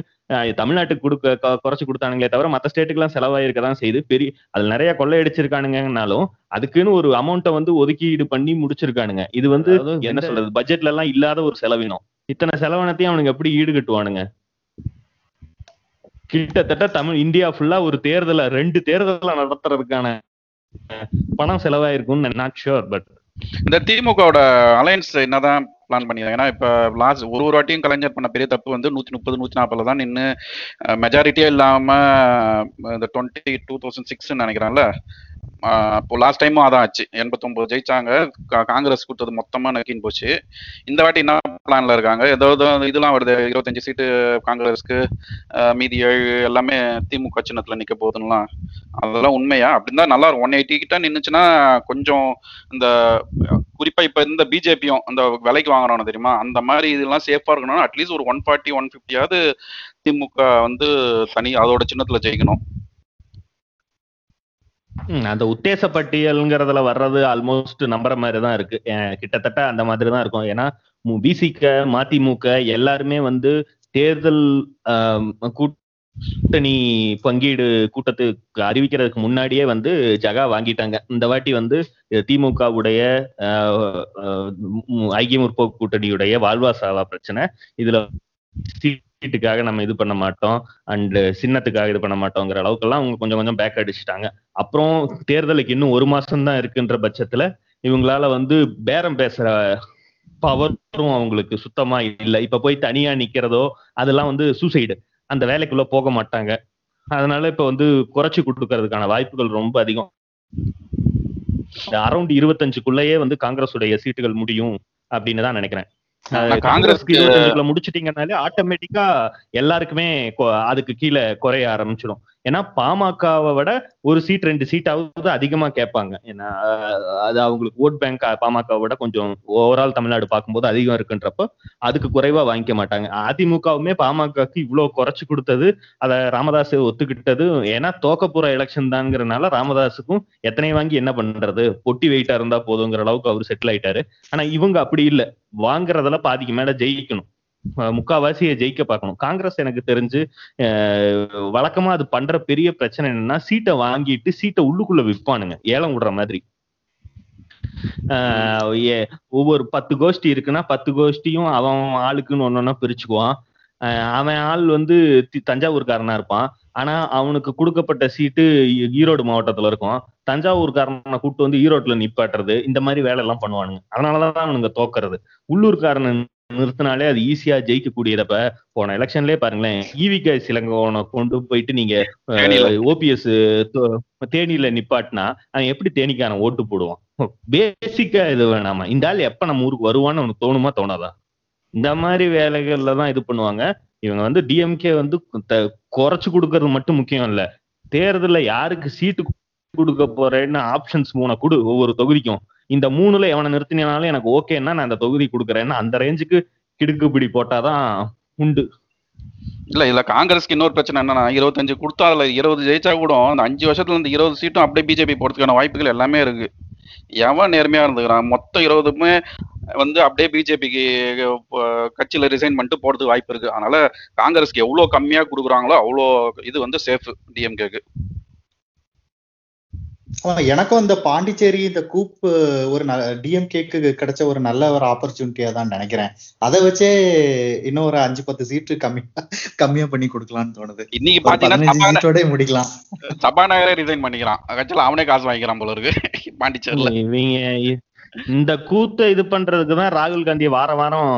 தமிழ்நாட்டுக்கு கொடுக்க குறைச்சு கொடுத்தானுங்களே தவிர மற்ற ஸ்டேட்டுக்கெல்லாம் செலவாயிருக்க தான் செய்யுது பெரிய அதுல நிறைய கொள்ளையடிச்சிருக்கானுங்கனாலும் அதுக்குன்னு ஒரு அமௌண்ட்டை வந்து ஒதுக்கீடு பண்ணி முடிச்சிருக்கானுங்க. இது வந்து என்ன சொல்றது? பட்ஜெட்ல எல்லாம் இல்லாத ஒரு செலவினம். இத்தனை செலவினத்தையும் அவனுங்க எப்படி ஈடுகட்டுவானுங்க? கிட்டத்தட்ட தமிழ் இந்தியா ஃபுல்லா ஒரு தேர்தலை ரெண்டு தேர்தலை நடத்துறதுக்கான பணம் செலவாயிருக்கும்னு நாட் ஷுர் பட் இந்த திமுகவோட அலையன்ஸ் என்னதான் பிளான் பண்ணிருக்காங்க. ஏன்னா இப்ப லாஸ்ட் ஒரு ஒரு வாட்டியும் கலைஞர் பண்ண பெரிய தப்பு வந்து நூத்தி முப்பது நூத்தி நாற்பதுல தான் நின்று மெஜாரிட்டியே இல்லாம இந்த டுவெண்ட்டி டூ தௌசண்ட் சிக்ஸ்ன்னு நினைக்கிறேன்ல இப்போ அப்போ லாஸ்ட் டைமும் அதான் ஆச்சு. எண்பத்தொன்பது ஜெயிச்சாங்க. காங்கிரஸ் கொடுத்தது மொத்தமா நக்கின்னு போச்சு. இந்த வாட்டி என்ன பிளான்ல இருக்காங்க? ஏதாவது இதெல்லாம் வருது. இருபத்தஞ்சு சீட்டு காங்கிரஸ்க்கு மீதி ஏழு எல்லாமே திமுக சின்னத்துல நிக்க போகுதுலாம் அதெல்லாம் உண்மையா? அப்படின்னா நல்லா இருக்கும். ஒன் எயிட்டி கிட்ட நின்றுச்சுன்னா கொஞ்சம் இந்த குறிப்பா இப்ப இந்த பிஜேபியும் அந்த விலைக்கு வாங்குறோம் தெரியுமா? அந்த மாதிரி இதெல்லாம் சேஃபா இருக்கணும்னா அட்லீஸ்ட் ஒரு ஒன் ஃபார்ட்டி ஒன் ஃபிஃப்டியாவது திமுக வந்து தனி அதோட சின்னத்துல ஜெயிக்கணும். அந்த உத்தேச பட்டியல்ங்கிறதுல வர்றது ஆல்மோஸ்ட் நம்புற மாதிரி தான் இருக்கு கிட்டத்தட்ட அந்த மாதிரி தான் இருக்கும். ஏன்னா பிசிக மதிமுக எல்லாருமே வந்து தேர்தல் கூட்டணி பங்கீடு கூட்டத்துக்கு அறிவிக்கிறதுக்கு முன்னாடியே வந்து ஜகா வாங்கிட்டாங்க. இந்த வாட்டி வந்து திமுகவுடைய ஐக்கிய முற்போக்கு கூட்டணியுடைய வாழ்வா சாவா பிரச்சனை. இதுல சீட்டுக்காக நம்ம இது பண்ண மாட்டோம். அண்ட் சின்னத்துக்காக இது பண்ண மாட்டோங்கிற அளவுக்கெல்லாம் அவங்க கொஞ்சம் கொஞ்சம் பேக் அடிச்சுட்டாங்க. அப்புறம் தேர்தலுக்கு இன்னும் ஒரு மாசம் தான் இருக்குன்ற பட்சத்துல இவங்களால வந்து பேரம் பேசுற பவரும் அவங்களுக்கு சுத்தமா இல்லை. இப்ப போய் தனியா நிக்கிறதோ அதெல்லாம் வந்து சூசைடு அந்த வேலைக்குள்ள போக மாட்டாங்க. அதனால இப்ப வந்து குறைச்சு கொடுக்கறதுக்கான வாய்ப்புகள் ரொம்ப அதிகம். அரௌண்ட் இருபத்தஞ்சுக்குள்ளேயே வந்து காங்கிரஸ் உடைய சீட்டுகள் முடியும் அப்படின்னு தான் நினைக்கிறேன். காங்கிரஸ்க்கு இருபத்தஞ்சுக்குள்ள முடிச்சிட்டீங்கனாலே ஆட்டோமேட்டிக்கா எல்லாருக்குமே அதுக்கு கீழே குறைய ஆரம்பிச்சிடும். ஏன்னா பாமகவை விட ஒரு சீட் ரெண்டு சீட்டாவது அதிகமா கேட்பாங்க. ஏன்னா அது அவங்களுக்கு ஓட் பேங்க் பாமகவை விட கொஞ்சம் ஓவரால் தமிழ்நாடு பார்க்கும்போது அதிகம் இருக்குன்றப்போ அதுக்கு குறைவா வாங்கிக்க மாட்டாங்க. அதிமுகவுமே பாமகக்கு இவ்வளவு குறைச்சு கொடுத்தது அதை ராமதாஸ் ஒத்துக்கிட்டது. ஏன்னா தோக்க போற எலெக்ஷன் தான்ங்கிறனால ராமதாஸுக்கும் எத்தனை வாங்கி என்ன பண்றது? பொட்டி வெயிட்டா இருந்தா போதுங்கிற அளவுக்கு அவர் செட்டில் ஆயிட்டாரு. ஆனா இவங்க அப்படி இல்லை. வாங்குறதுல பாதிக்கு மேல ஜெயிக்கணும். முக்காவாசியை ஜெயிக்க பார்க்கணும். காங்கிரஸ் எனக்கு தெரிஞ்சு வழக்கமா அது பண்ற பெரிய பிரச்சனை என்னன்னா சீட்டை வாங்கிட்டு சீட்டை உள்ளுக்குள்ள விற்பானுங்க ஏலம் விடுற மாதிரி. ஆஹ் ஒவ்வொரு பத்து கோஷ்டி இருக்குன்னா பத்து கோஷ்டியும் அவன் ஆளுக்குன்னு ஒன்னொன்னா பிரிச்சுக்குவான். அவன் ஆள் வந்து தஞ்சாவூர்காரனா இருப்பான். ஆனா அவனுக்கு கொடுக்கப்பட்ட சீட்டு ஈரோடு மாவட்டத்துல இருக்கும். தஞ்சாவூர்காரனை கூட்டு வந்து ஈரோட்ல நிப்பாட்டுறது இந்த மாதிரி வேலை எல்லாம் பண்ணுவானுங்க. அதனாலதான் அவனுங்க தோக்குறது. உள்ளூர்காரன் நிறுத்தினாலே அது ஈஸியா ஜெயிக்கக்கூடியதப்ப போன எலெக்ஷன்லயே பாருங்களேன் ஈவிகே சிலங்கோனை கொண்டு போயிட்டு நீங்க. ஓபிஎஸ் தேனியில. நிப்பாட்டினா அவன் எப்படி தேனிக்கான ஓட்டு போடுவான்? பேசிக்கா இது வேணாமா? இந்த ஆள் எப்ப நம்ம ஊருக்கு வருவான்னு அவனுக்கு தோணுமா? தோணாதா? இந்த மாதிரி வேலைகள்ல தான் இது பண்ணுவாங்க. இவங்க வந்து டிஎம்கே வந்து குறைச்சு கொடுக்கறது மட்டும் முக்கியம் இல்ல. தேர்தல்ல யாருக்கு சீட்டு கொடுக்க போறேன்னு ஆப்ஷன்ஸ் மூணை கொடு ஒவ்வொரு தொகுதிக்கும். இந்த மூணுல எவனை நிறுத்தினாலும் எனக்கு ஓகேன்னா நான் இந்த தொகுதி கொடுக்குறேன்னா அந்த ரேஞ்சுக்கு கிடுக்குப்பிடி போட்டாதான் உண்டு. இல்ல இதுல காங்கிரஸ்க்கு இன்னொரு பிரச்சனை என்னன்னா இருபத்தஞ்சு கொடுத்தா அதுல இருபது ஜெயிச்சா கூட அந்த அஞ்சு வருஷத்துல இந்த இருபது சீட்டும் அப்படியே பிஜேபி போறதுக்கான வாய்ப்புகள் எல்லாமே இருக்கு. எவன் நேர்மையா இருந்துக்கிறான்? மொத்தம் இருபதுமே வந்து அப்படியே பிஜேபிக்கு கட்சியில ரிசைன் பண்ணிட்டு போறதுக்கு வாய்ப்பு இருக்கு. அதனால காங்கிரஸ்க்கு எவ்வளவு கம்மியா கொடுக்குறாங்களோ அவ்வளோ இது வந்து சேஃப் டிஎம்கேக்கு எனக்கும் இந்த பாண்டிச்சேரி இந்த கூப் ஒரு டிஎம்கேக்கு கிடைச்ச ஒரு நல்ல ஒரு ஆப்பர்ச்சுனிட்டியா தான் நினைக்கிறேன். அதை வச்சே இன்னும் ஒரு அஞ்சு பத்து சீட்டு கம்மியா கம்மியா பண்ணி கொடுக்கலாம்னு தோணுது. இன்னைக்கு பாத்தீங்கன்னா முடிக்கலாம். சபாநாயகரே ரிசைன் பண்ணிக்கிறான் ஆக்சுவலா அவனே காசு வாங்கிக்கிறான் போல இருக்கு பாண்டிச்சேரியில. இவங்க இந்த கூத்த இது பண்றதுக்கு தான் ராகுல் காந்தியை வார வாரம்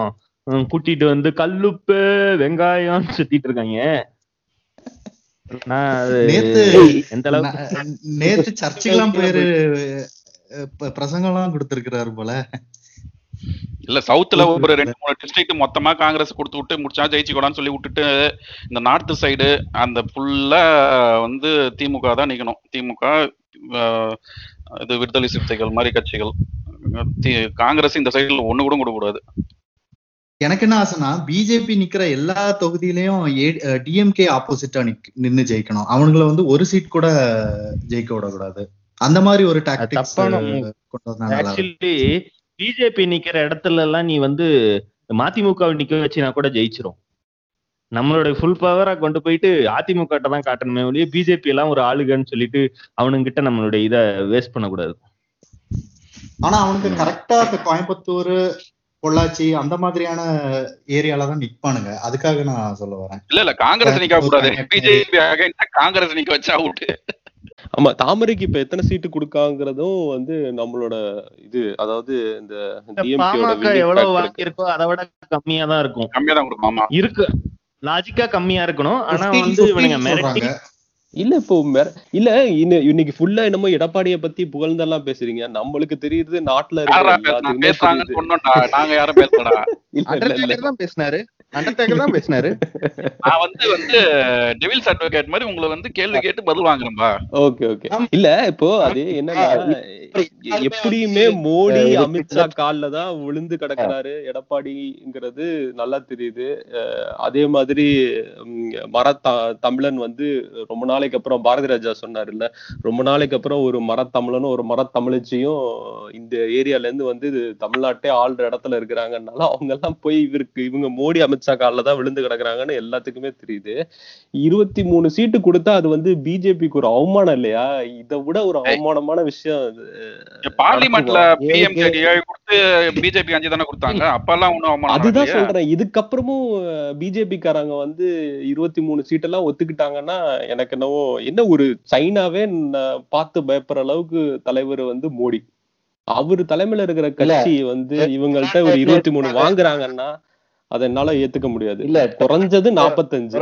கூட்டிட்டு வந்து கல்லுப்பு வெங்காயம் சுத்திட்டு இருக்காங்க. நேத்து சர்ச்சுக்கெல்லாம் போயிரு பிரசங்கம் எல்லாம் கொடுத்திருக்கிறாரு போல. இல்ல சவுத்துல ஒரு ரெண்டு மூணு டிஸ்ட்ரிக்ட் மொத்தமா காங்கிரஸ் கொடுத்து விட்டு முடிச்சா ஜெயிச்சுக்கூடான்னு சொல்லி விட்டுட்டு இந்த நார்த் சைடு அந்த ஃபுல்லா வந்து திமுக தான் நிக்கணும். திமுக ஆஹ், இது விடுதலை சிறுத்தைகள் மாதிரி கட்சிகள். காங்கிரஸ் இந்த சைடுல ஒண்ணு கூட கொடுக்க கூடாது எனக்கு என்ன ஆசைனா பிஜேபி நிக்கிற எல்லா தொகுதியிலயும் டிஎம்கே ஆப்போசிட்டா நின்னு ஜெயிக்கணும். அவனுங்கள வந்து ஒரு சீட் கூட ஜெயிக்க விடக்கூடாது. அந்த மாதிரி ஒரு டாக்டிக்ஸ். ஆக்சுவலி பிஜேபி நிக்கிற இடத்துல எல்லாம் நீ வந்து மதிமுக நிக்க வச்சினா கூட ஜெயிச்சிரும். நம்மளோட ஃபுல் பவரா கொண்டு போயிட்டு அதிமுக தான் காட்டணுமே ஒழிய பிஜேபி எல்லாம் ஒரு ஆளுகன்னு சொல்லிட்டு அவனுங்கிட்ட நம்மளுடைய இத வேஸ்ட் பண்ணக்கூடாது. ஆனா அவனுக்கு கரெக்டா இந்த கோயம்புத்தூர் பொள்ளாச்சி அந்த மாதிரியான ஏரியால தான் நிப்பானுங்க. அதுக்காக நான் சொல்ல வரேன். இல்ல இல்ல காங்கிரஸ் நிக்க கூடாது. பிஜேபி காங்கிரஸ் நிக்க வச்சா அவுட் ஆமா தாமரைக்கு இப்ப எத்தனை சீட்டு கொடுக்காங்கிறதும் வந்து நம்மளோட இது அதாவது இந்த பாமக எவ்வளவு வாங்கியிருக்கோ அதை விட கம்மியா தான் இருக்கும். கம்மியா தான் கொடுக்கும் இருக்கு. லாஜிக்கா கம்மியா இருக்கணும். ஆனா 15 வந்து இவனுங்க. மிரட்டி இல்ல இப்போ இல்ல இன்ன- இன்னைக்கு ஃபுல்லா என்னமோ எடப்பாடிய பத்தி புகழ்ந்தெல்லாம் பேசுறீங்க. நம்மளுக்கு தெரியுது நாட்டுல. சொன்னோம்டா நாங்க யாரும் பேசலடா. பேசினாரு. அண்டர்டேக்கர் தான் பேசினாரு. நான் வந்து வந்து டெவில்ஸ் அட்வொகேட் மாதிரி உங்களை வந்து கேள்வி கேட்டு பதில் வாங்குறேன்பா. Okay okay. இல்ல இப்போ அது என்னன்னா எப்படியுமே மோடி அமித்ஷா கால்ல தான் விழுந்து கிடக்குறாரு. எடப்பாடிங்கிறது நல்லா தெரியுது. அதே மாதிரி மர தமிழன் வந்து ரொம்ப நாளைக்கு அப்புறம் பாரதி ராஜா சொன்னார் இல்ல ரொம்ப நாளைக்கு அப்புறம் ஒரு மரத்தமிழனும் ஒரு மரத்தமிழச்சியும் இந்த ஏரியால இருந்து வந்து இது தமிழ்நாட்டே ஆள்ற இடத்துல இருக்கிறாங்கனால அவங்க எல்லாம் போய் இவருக்கு இவங்க மோடி அமித்ஷா கால்ல தான் விழுந்து கிடக்குறாங்கன்னு எல்லாத்துக்குமே தெரியுது. இருபத்தி மூணு சீட்டு கொடுத்தா அது வந்து பிஜேபிக்கு ஒரு அவமானம் இல்லையா? இதை விட ஒரு அவமானமான விஷயம். பார்லிமெண்ட்ல கொடுத்து பிஜேபி அஞ்சு தானே கொடுத்தாங்க? அப்பெல்லாம் அவமானம் அதுதான்? சொல்றேன். இதுக்கப்புறமும் பிஜேபி காரங்க வந்து இருபத்தி மூணு சீட்டெல்லாம் ஒத்துக்கிட்டாங்கன்னா எனக்கு என்னவோ என்ன ஒரு சைனாவே பார்த்து பயப்படுற அளவுக்கு தலைவர் வந்து மோடி. அவரு தலைமையில இருக்கிற கட்சி வந்து இவங்கள்ட்ட ஒரு இருபத்தி மூணு வாங்குறாங்கன்னா அதை என்னால ஏத்துக்க முடியாது. இல்ல குறைஞ்சது நாப்பத்தஞ்சு.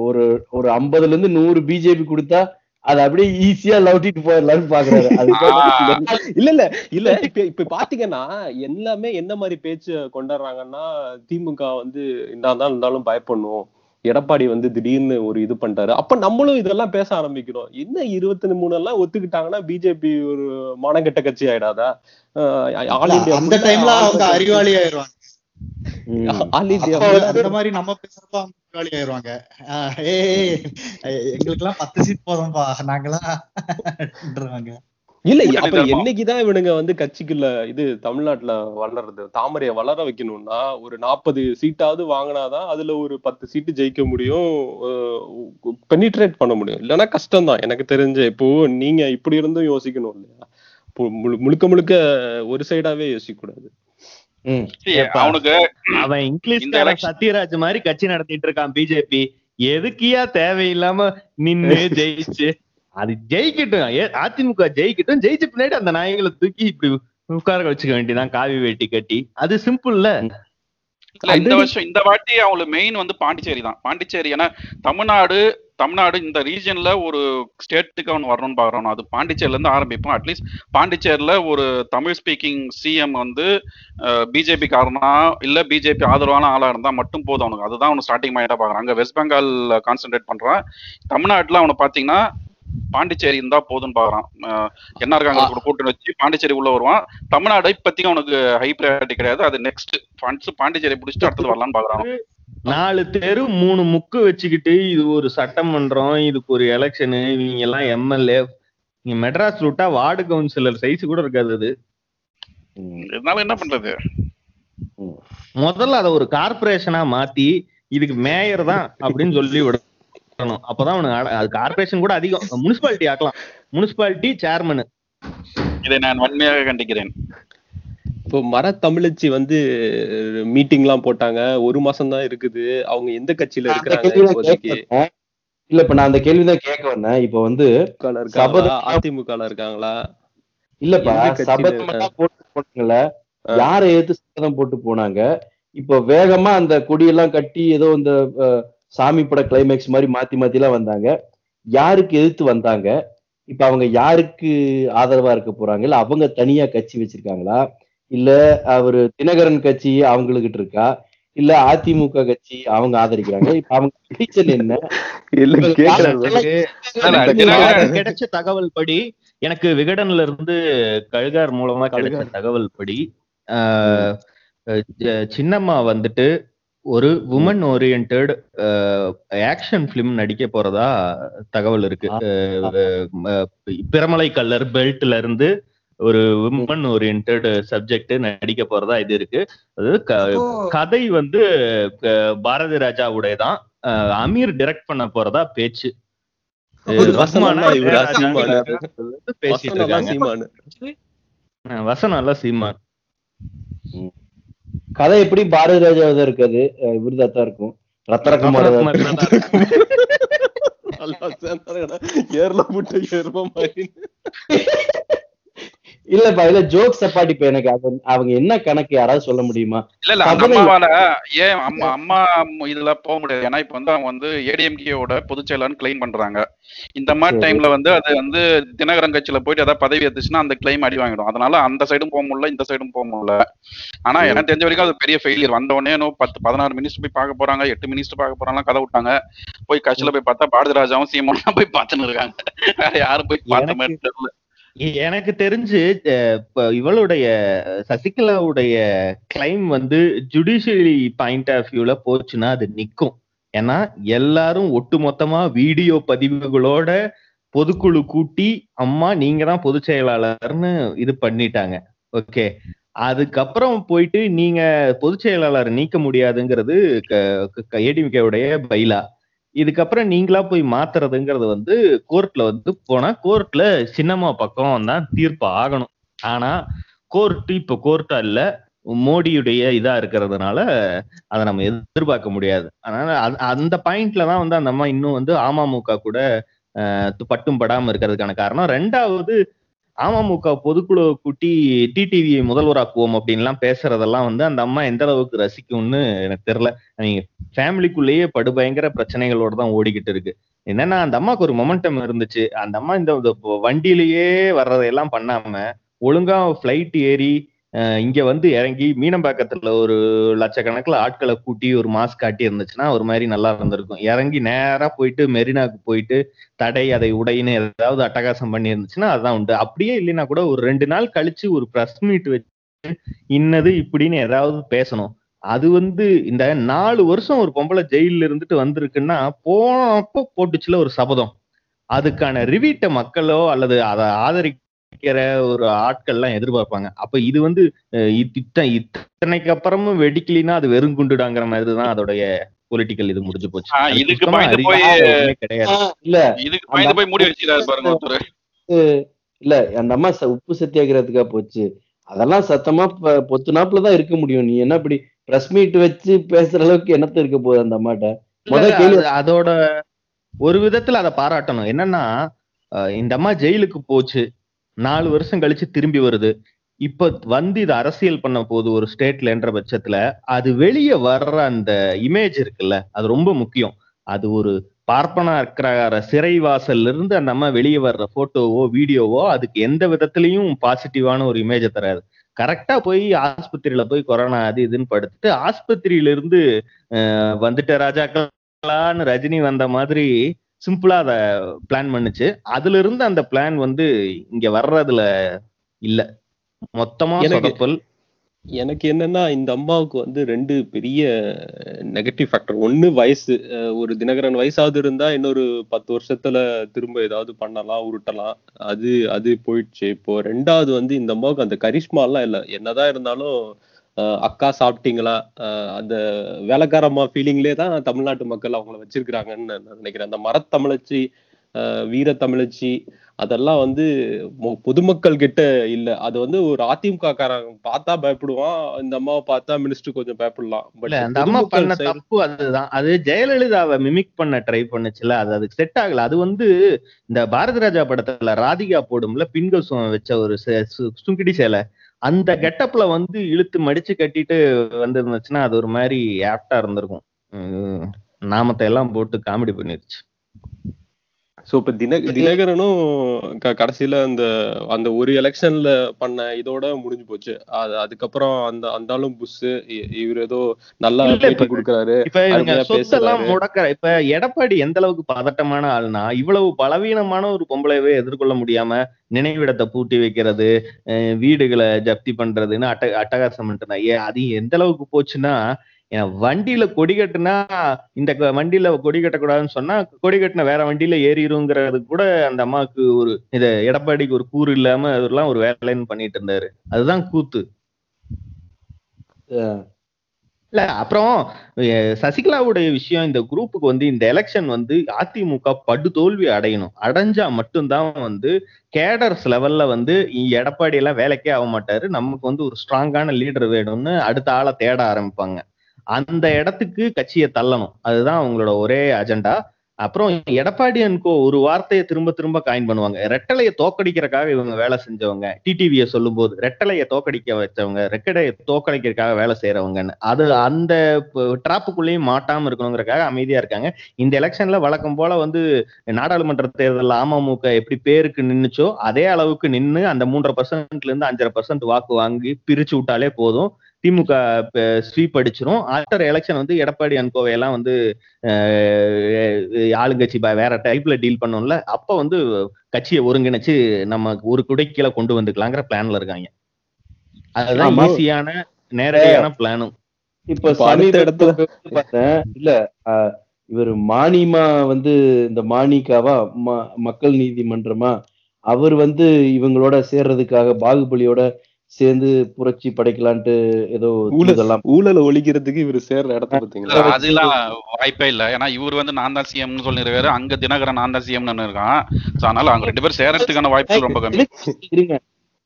ஒரு ஒரு ஐம்பதுல இருந்து நூறு பிஜேபி கொடுத்தா அதை அப்படியே ஈஸியா லவுட்டிட்டு போயிடலாம்னு பாக்குறாரு. இல்ல இல்ல இல்ல. இப்ப இப்ப பாத்தீங்கன்னா எல்லாமே என்ன மாதிரி பேச்சு கொண்டாடுறாங்கன்னா திமுக வந்து என்னதான் இருந்தாலும் பயப்படணும். எடப்பாடி வந்து திடீர்னு ஒரு இது பண்ணிட்டாரு. அப்ப நம்மளும் இதெல்லாம் பேச ஆரம்பிக்கிறோம். என்ன இருபத்தி மூணு எல்லாம் ஒத்துக்கிட்டாங்கன்னா பிஜேபி ஒரு மானங்கெட்ட கட்சி ஆயிடாதா? அஹ் ஆல் இந்தியா அந்த டைம்ல அவங்க அறிவாளி ஆயிருவாங்க. ஆல் அந்த மாதிரி நம்ம பேசுறப்ப அவங்க அறிவாளி ஆயிருவாங்க. எங்களுக்கு எல்லாம் பத்து சீட் போதும்பா நாங்கெல்லாம் இல்ல அப்ப. என்னைக்குதான் இவனுங்க வந்து கட்சிக்குள்ள இது தமிழ்நாட்டுல வளர்றது? தாமரைய வளர வைக்கணும்னா ஒரு நாற்பது சீட்டாவது வாங்கினாதான் அதுல ஒரு பத்து சீட்டு ஜெயிக்க முடியும். பெனிட்ரேட் பண்ண முடியும். இல்லைன்னா கஷ்டம் தான் எனக்கு தெரிஞ்ச இப்போ நீங்க இப்படி இருந்தும் யோசிக்கணும் இல்லையா? முழுக்க முழுக்க ஒரு சைடாவே யோசிக்க கூடாது அவனுக்கு அவன் இங்கிலீஷ் சத்யராஜ் மாதிரி கட்சி நடத்திட்டு இருக்கான் பிஜேபி. எதுக்கியா தேவையில்லாம நின்னு ஜெயிச்சு? அது ஜெயிக்கட்டும். அதிமுக ஜெயிக்கட்டும். ஜெயிச்ச பின்னாடி அந்த நாயங்களை தூக்கி இப்படி உட்கார வச்சுக்க வேண்டியதான் காவி வேட்டி கட்டி. அது சிம்பிள்ல இல்ல இந்த வருஷம் இந்த வாட்டி அவங்களுக்கு மெயின் வந்து பாண்டிச்சேரி தான் பாண்டிச்சேரி ஏன்னா தமிழ்நாடு தமிழ்நாடு இந்த ரீஜன்ல ஒரு ஸ்டேட்டுக்கு அவன் வரணும்னு பாக்குறான் அது பாண்டிச்சேரில இருந்து ஆரம்பிப்போம். அட்லீஸ்ட் பாண்டிச்சேரியில ஒரு தமிழ் ஸ்பீக்கிங் சிஎம் வந்து பிஜேபி காரனா இல்ல பிஜேபி ஆதரவான ஆளா இருந்தா மட்டும் போதும் அவனுக்கு. அதுதான் அவனு ஸ்டார்டிங் மைண்டா பாக்குறான் அங்க வெஸ்ட் பெங்கால் கான்சென்ட்ரேட் பண்றான். தமிழ்நாட்டுல அவனை பாத்தீங்கன்னா பாண்டிச்சேரி இருந்தா போதும்னு பாக்குறான் என்ஆர் காங்கிரஸ் கூட கூட்டணி வச்சு பாண்டிச்சேரி உள்ள வருவான். தமிழ்நாடு இப்பத்திக்கு அவனுக்கு ஹை ப்ரையாரிட்டி கிடையாது. அது நெக்ஸ்ட் ஃபண்ட்ஸ் பாண்டிச்சேரி பிடிச்சிட்டு அடுத்தது வரலாம்னு பாக்குறான் நாலு தெரு மூணு முக்கு வச்சுக்கிட்டு இது ஒரு சட்டமன்றம் இதுக்கு ஒரு எலெக்ஷனு இவங்க எல்லாம் எம்எல்ஏ நீங்க மெட்ராஸ் விட்டா வார்டு கவுன்சிலர் சைஸ் கூட இருக்காது அது. என்ன பண்றது? முதல்ல அதை ஒரு கார்பரேஷனா மாத்தி இதுக்கு மேயர் தான் அப்படின்னு சொல்லி விட வரணும் அப்பதான் அவனுக்கு அது கார்பரேஷன் கூட அதிகம். முனிசிபாலிட்டி ஆக்கலாம். முனிசிபாலிட்டி சேர்மன் இதை நான் வன்மையாக கண்டிக்கிறேன். இப்போ மர தமிழச்சி வந்து மீட்டிங் எல்லாம் போட்டாங்க. ஒரு மாசம் தான் இருக்குது. அவங்க எந்த கட்சியில வந்தேன். இல்ல இப்ப நான் அந்த கேள்விதான் கேட்க வந்தேன். இப்ப வந்து திமுகல இருக்காங்களா? இல்லப்பா சபதம் போட்டு போனாங்கல்ல. யாரை ஏத்து சபதம் போட்டு போனாங்க? இப்போ வேகமா அந்த கொடியெல்லாம் கட்டி ஏதோ இந்த சாமி பட கிளைமேக்ஸ் மாதிரி மாத்தி மாத்தி எல்லாம் வந்தாங்க. யாருக்கு எதிர்த்து வந்தாங்க? இப்ப அவங்க யாருக்கு ஆதரவா இருக்க போறாங்க? இல்ல அவங்க தனியா கட்சி வச்சிருக்காங்களா? இல்ல அவரு தினகரன் கட்சி அவங்களுக்கிட்ட இருக்கா? இல்ல அதிமுக கட்சி அவங்க ஆதரிக்கிறாங்க? இப்ப அவங்க condition என்ன? கிடைச்ச தகவல் படி எனக்கு விகடன்ல இருந்து கழுகார் மூலமா கிடைச்ச. தகவல் படி சின்னம்மா வந்துட்டு ஒரு உமன் ஓரியன்ட் ஆக்ஷன் பிலிம் நடிக்க போறதா தகவல் இருக்கு. பிரமலை கல்லர் பெல்ட்ல இருந்து ஒரு உமன் ஓரியன்ட் சப்ஜெக்ட் நடிக்க போறதா இது இருக்கு. அது க- கதை வந்து பாரதி ராஜாவுடைய தான் அமீர் டைரக்ட் பண்ண போறதா பேச்சு. ஒரு இவரா பேசிட்டு இருக்காங்க. வசனம் எல்லாம் சீமான். கதை எப்படி பாரதி ராஜாவா தான் இருக்காது இவருதான் தான் இருக்கும். ரத்னகுமார். ஏர்ல முட்டை எரும மாதிரி இல்லப்பா இல்ல ஜோக்ஸ் அப்பாடி இப்ப எனக்கு அவங்க என்ன கணக்கு யாராவது சொல்ல முடியுமா? இல்ல இல்ல அம்மாவால ஏன் அம்மா அம்மா இதுல போக முடியாது. ஏன்னா இப்ப வந்து அவங்க வந்து ஏடிஎம்கேவோட பொதுச் செயலாளர்னு கிளைம் பண்றாங்க. இந்த மாதிரி. டைம்ல வந்து அது வந்து தினகரன் கட்சியில போயிட்டு ஏதாவது பதவி எடுத்துச்சுன்னா அந்த கிளைம் அடி வாங்கிடும். அதனால அந்த சைடும் போக முடியல இந்த சைடும் போக முடியல. ஆனா. எனக்கு தெரிஞ்ச வரைக்கும் அது பெரிய ஃபெயிலியர் வந்த உடனே பத்து பதினாறு மினிஸ்டர் போய் பார்க்க போறாங்க எட்டு மினிஸ்டர் பார்க்க போறாங்க கதை விட்டாங்க. போய் கட்சியில போய் பார்த்தா பாரதி ராஜாவும் சீமானும் போய் பார்த்துன்னு இருக்காங்க. வேற யாரும் போய் பார்த்த மாதிரி தெரியல. எனக்கு தெரிஞ்சு இவளுடைய சசிகலாவுடைய கிளைம் வந்து ஜுடிஷியரி பாயிண்ட் ஆஃப் வியூல போச்சுன்னா அது நிக்கும். ஏன்னா எல்லாரும் ஒட்டுமொத்தமா வீடியோ பதிவுகளோட பொதுக்குழு கூட்டி அம்மா நீங்க தான் பொதுச் செயலாளர்னு இது பண்ணிட்டாங்க. ஓகே. அதுக்கப்புறம் போயிட்டு நீங்க பொதுச் செயலாளர் நீக்க முடியாதுங்கிறது ஏடிமிகேவுடைய பைலா. இதுக்கப்புறம் நீங்களா போய் மாத்துறதுங்கிறது வந்து கோர்ட்ல வந்து போனா கோர்ட்ல சின்னம்மா பக்கம் தான் தீர்ப்பு ஆகணும். ஆனா கோர்ட் இப்ப கோர்ட்டா இல்ல மோடியுடைய இதா இருக்கிறதுனால அதை நம்ம எதிர்பார்க்க முடியாது. அதனால அது- அந்த பாயிண்ட்ல தான் வந்து அந்த அம்மா இன்னும் வந்து அமமுக கூட பட்டும் படாம இருக்கிறதுக்கான காரணம். ரெண்டாவது அமமுக பொதுக்குழு கூட்டி டிடிவி முதல்வராக்குவோம் அப்படின்லாம் பேசுறதெல்லாம் வந்து அந்த அம்மா எந்த அளவுக்கு ரசிக்கும்னு எனக்கு தெரியல. நீங்க ஃபேமிலிக்குள்ளேயே படுபயங்கர பிரச்சனைகளோட தான் ஓடிக்கிட்டு இருக்கு. என்னன்னா அந்த அம்மாக்கு ஒரு மொமெண்டம் இருந்துச்சு. அந்த அம்மா இந்த இந்த வண்டியிலேயே வர்றதையெல்லாம் பண்ணாம ஒழுங்கா ஃப்ளைட் ஏறி இங்க வந்து இறங்கி மீனம்பாக்கத்துல ஒரு லட்சக்கணக்கில் ஆட்களை கூட்டி ஒரு மாஸ்க் காட்டி இருந்துச்சுன்னா ஒரு மாதிரி நல்லா இருந்திருக்கும். இறங்கி நேரா போயிட்டு மெரினாக்கு போயிட்டு தடை அதை உடையின்னு ஏதாவது அட்டகாசம் பண்ணி இருந்துச்சுன்னா அதுதான் உண்டு. அப்படியே இல்லைன்னா கூட ஒரு ரெண்டு நாள் கழிச்சு ஒரு ப்ரெஸ் மீட் வச்சு இன்னது இப்படின்னு ஏதாவது பேசணும். அது வந்து இந்த நாலு வருஷம் ஒரு பொம்பளை ஜெயில இருந்துட்டு வந்திருக்குன்னா போனப்போ போட்டுச்சுல ஒரு சபதம். அதுக்கான ரிவீட்டை மக்களோ அல்லது அதை ஆதரிக்கிற ஒரு ஆட்கள்லாம் எதிர்பார்ப்பாங்க. அப்ப இது வந்து இத்தனைக்கு அப்புறமும் வெடிக்கலினா அது வெறும் குண்டுடாங்கிற மாதிரி தான் அதோடைய பொலிட்டிக்கல் இது முடிஞ்சு போச்சு. இதுக்கு கிடையாது. இல்ல இதுக்கு பயந்து போய் மூடி வச்சுக்கிறாரு பாருங்க ஒருத்தர். இல்ல அந்த அம்மா உப்பு சத்தியாகிரகத்துக்கா போச்சு. அதெல்லாம் சத்தமா ப- பொத்துனாப்புல தான் இருக்க முடியும். நீ என்ன இப்படி பிரஸ் மீட் வச்சு பேசுற அளவுக்கு என்னத்த இருக்க போகுது அந்த அம்மாட்ட? அதோட ஒரு விதத்துல அதை பாராட்டணும். என்னன்னா இந்த அம்மா ஜெயிலுக்கு போச்சு. நாலு வருஷம் கழிச்சு திரும்பி வருது. இப்ப வந்து இது அரசியல் பண்ண போகுது ஒரு ஸ்டேட்லன்ற பட்சத்துல அது வெளியே வர்ற அந்த இமேஜ் இருக்குல்ல அது ரொம்ப முக்கியம். அது ஒரு பார்ப்பனா இருக்கிற சிறைவாசல்ல இருந்து அந்த அம்மா வெளியே வர்ற போட்டோவோ வீடியோவோ அதுக்கு எந்த விதத்திலையும் பாசிட்டிவான ஒரு இமேஜை தராது. கரெக்டா போய் ஆஸ்பத்திரியில போய் கொரோனா அது இதுன்னு படுத்துட்டு ஆஸ்பத்திரியில இருந்து அஹ், வந்துட்ட ராஜாக்களான்னு ரஜினி வந்த மாதிரி சிம்பிளா அத பிளான் பண்ணுச்சு. அதுல இருந்து அந்த பிளான் வந்து இங்க வர்றதுல இல்ல. மொத்தமா சொதப்பல். எனக்கு என்னன்னா இந்த அம்மாவுக்கு வந்து ரெண்டு பெரிய நெகட்டிவ் ஃபேக்டர் ஒண்ணு வயசு. ஒரு தினகரன் வயசாவது இருந்தா இன்னொரு பத்து வருஷத்துல திரும்ப ஏதாவது பண்ணலாம் உருட்டலாம். அது அது போயிடுச்சு. இப்போ ரெண்டாவது வந்து இந்த அம்மாவுக்கு அந்த கரிஷ்மா எல்லாம் இல்ல. என்னதான் இருந்தாலும் அக்கா சாப்பிட்டீங்களா? அந்த வேலைக்காரம்மா ஃபீலிங்லேயே தான் தமிழ்நாட்டு மக்கள் அவங்கள வச்சிருக்கிறாங்கன்னு நான் நினைக்கிறேன். அந்த மரத்தமிழச்சி வீர தமிழச்சி அதெல்லாம் வந்து பொதுமக்கள் கிட்ட இல்ல. அது வந்து ஒரு அதிமுக காரங்க பார்த்தா பயப்படுவான் இந்த அம்மாவை பார்த்தா மினிஸ்டர் கொஞ்சம் பயப்படலாம். பட் அந்த அம்மா பண்ண தப்பு அதுதான். அது ஜெயலலிதாவை மிமிக் பண்ண ட்ரை பண்ணுச்சுல அது அதுக்கு செட் ஆகல. அது வந்து இந்த பாரதி ராஜா படத்துல ராதிகா போடும்ல பின்கசுவம் வச்ச ஒரு சுங்கிடி சேலை. அந்த கெட்டப்ல வந்து இழுத்து மடிச்சு கட்டிட்டு வந்திருந்துச்சுன்னா அது ஒரு மாதிரி ஆப்டா இருந்திருக்கும். உம் நாமத்தை எல்லாம் போட்டு காமெடி பண்ணிருச்சு. சோ இப்ப தின தினகரனும் க- கடைசியில அந்த அந்த ஒரு எலெக்ஷன்ல பண்ண இதோட முடிஞ்சு போச்சு. அது அதுக்கப்புறம் அந்த அந்த ஆளும் புஷ் இவர் ஏதோ நல்லா பேட்டி கொடுக்குறாரு. இப்ப சொத்தெல்லாம். முடக்கிற இப்ப எடப்பாடி எந்த அளவுக்கு பதட்டமான ஆள்னா இவ்வளவு பலவீனமான ஒரு பொம்பளையவே எதிர்கொள்ள முடியாம நினைவிடத்தை பூட்டி வைக்கிறது அஹ் வீடுகளை ஜப்தி பண்றதுன்னு அட்ட அட்டகாசம் பண்ணிட்டு ஏன் அது எந்த அளவுக்கு போச்சுன்னா ஏன் வண்டியில கொடி கட்டுனா இந்த வண்டியில கொடி கட்டக்கூடாதுன்னு சொன்னா கொடி கட்டின வேற வண்டியில ஏறிருங்கிறது கூட அந்த அம்மாவுக்கு ஒரு இது எடப்பாடிக்கு ஒரு கூறு இல்லாம அதெல்லாம் ஒரு வேலைன்னு பண்ணிட்டு இருந்தாரு. அதுதான் கூத்து. இல்ல அப்புறம் சசிகலாவுடைய விஷயம் இந்த குரூப்புக்கு வந்து இந்த எலெக்ஷன் வந்து அதிமுக படு தோல்வி அடையணும். அடைஞ்சா மட்டும்தான் வந்து கேடர்ஸ் லெவல்ல வந்து எடப்பாடி எல்லாம் வேலைக்கே ஆக மாட்டாரு நமக்கு வந்து ஒரு ஸ்ட்ராங்கான லீடர் வேணும்னு அடுத்த ஆளை தேட ஆரம்பிப்பாங்க. அந்த இடத்துக்கு கட்சியை தள்ளணும். அதுதான் அவங்களோட ஒரே அஜெண்டா அப்புறம் எடப்பாடி அன்கோ ஒரு வார்த்தையை திரும்ப திரும்ப காயின் பண்ணுவாங்க. ரெட்டலையை தோக்கடிக்கிறதுக்காக இவங்க வேலை செஞ்சவங்க. டிடிவியை சொல்லும் போது ரெட்டலையை தோக்கடிக்க வச்சவங்க ரெக்கடையை தோக்கடிக்கிறதுக்காக வேலை செய்யறவங்கன்னு அது அந்த டிராப்புக்குள்ளேயும் மாட்டாம இருக்கணுங்கிறக்காக அமைதியா இருக்காங்க. இந்த எலெக்ஷன்ல வழக்கம் போல வந்து நாடாளுமன்ற தேர்தலில் அமமுக எப்படி பேருக்கு நின்னுச்சோ அதே அளவுக்கு நின்னு அந்த மூன்றரை பர்சன்ட்ல இருந்து அஞ்சரை பர்சன்ட் வாக்கு வாங்கி பிரிச்சு விட்டாலே போதும். திமுக ஸ்வீப் அடிச்சிரும். ஆஃப்டர் எலெக்ஷன் வந்து எடப்பாடி அன்கோவை எல்லாம் வந்து ஆளுங்கட்சி ப- வேற டைப்ல டீல் பண்ணோம்ல அப்ப வந்து கட்சியை ஒருங்கிணைச்சு நம்ம ஒரு குடைக்கீழ கொண்டு வந்துக்கலாங்கிற பிளான்ல இருக்காங்க. அதுதான். ஈஸியான நேரடியான பிளானும் இப்ப சமீபத்துல இடத்துல- இல்ல இவர் மானிமா வந்து இந்த மாணிக்காவா ம- மக்கள் நீதிமன்றமா அவர் வந்து இவங்களோட சேர்றதுக்காக பாகுபலியோட சேர்ந்து புரட்சி படைக்கலான்ட்டு ஏதோ ஊழல் ஊழலை ஒழிக்கிறதுக்கு இவர் சேர்ற இடத்த பாத்தீங்களா இல்ல, அதெல்லாம் வாய்ப்பே இல்ல. ஏன்னா இவர் வந்து நான் தான் சிஎம்னு சொல்லிருக்காரு அங்க தினகரன் நான் தான் சிஎம்னு இருக்கான். அதனால அவங்க ரெண்டு பேரும் சேரறதுக்கான வாய்ப்புகள் ரொம்ப கம்மி. இருங்க.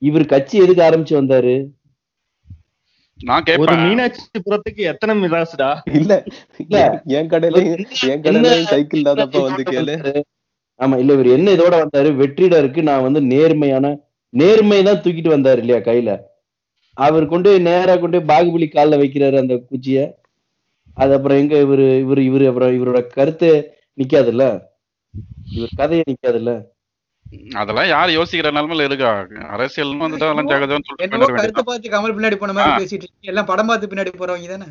இவர் கட்சி எதுக்கு ஆரம்பிச்சு வந்தாரு? நான் ஒரு கேட்பேன் மீனாட்சிபுரத்துக்கு எத்தனை மிராசுடா? இல்ல இல்ல. என் கடையிலயும் என் கடையிலயும் சைக்கிள் இல்லாதப்ப வந்து கேளு. ஆமா இல்ல இவர் என்ன இதோட வந்தாரு? வெற்றிடருக்கு நான் வந்து நேர்மையான நேர்மை தான் தூக்கிட்டு வந்தாரு இல்லையா கையில? அவர் கொண்டு நேரா கொண்டு பாகுபலி கால்ல வைக்கிறாரு அந்த குச்சிய. அது அப்புறம் எங்க இவரு இவரு இவரு அப்புறம் இவரோட கருத்து நிக்காதுல்ல? இவர் கதையே நிக்காதுல்ல? அதெல்லாம் யார் யோசிக்கிற நிலைமையில இருக்கா? அரசியல் வந்துட்டு அதெல்லாம் ஜெகஜோன்னு சொல்லிட்டு கமல் பின்னாடி போன மாதிரி. பேசிட்டு இருக்கீங்க எல்லாம் படம் பார்த்து பின்னாடி போறவங்க தானே?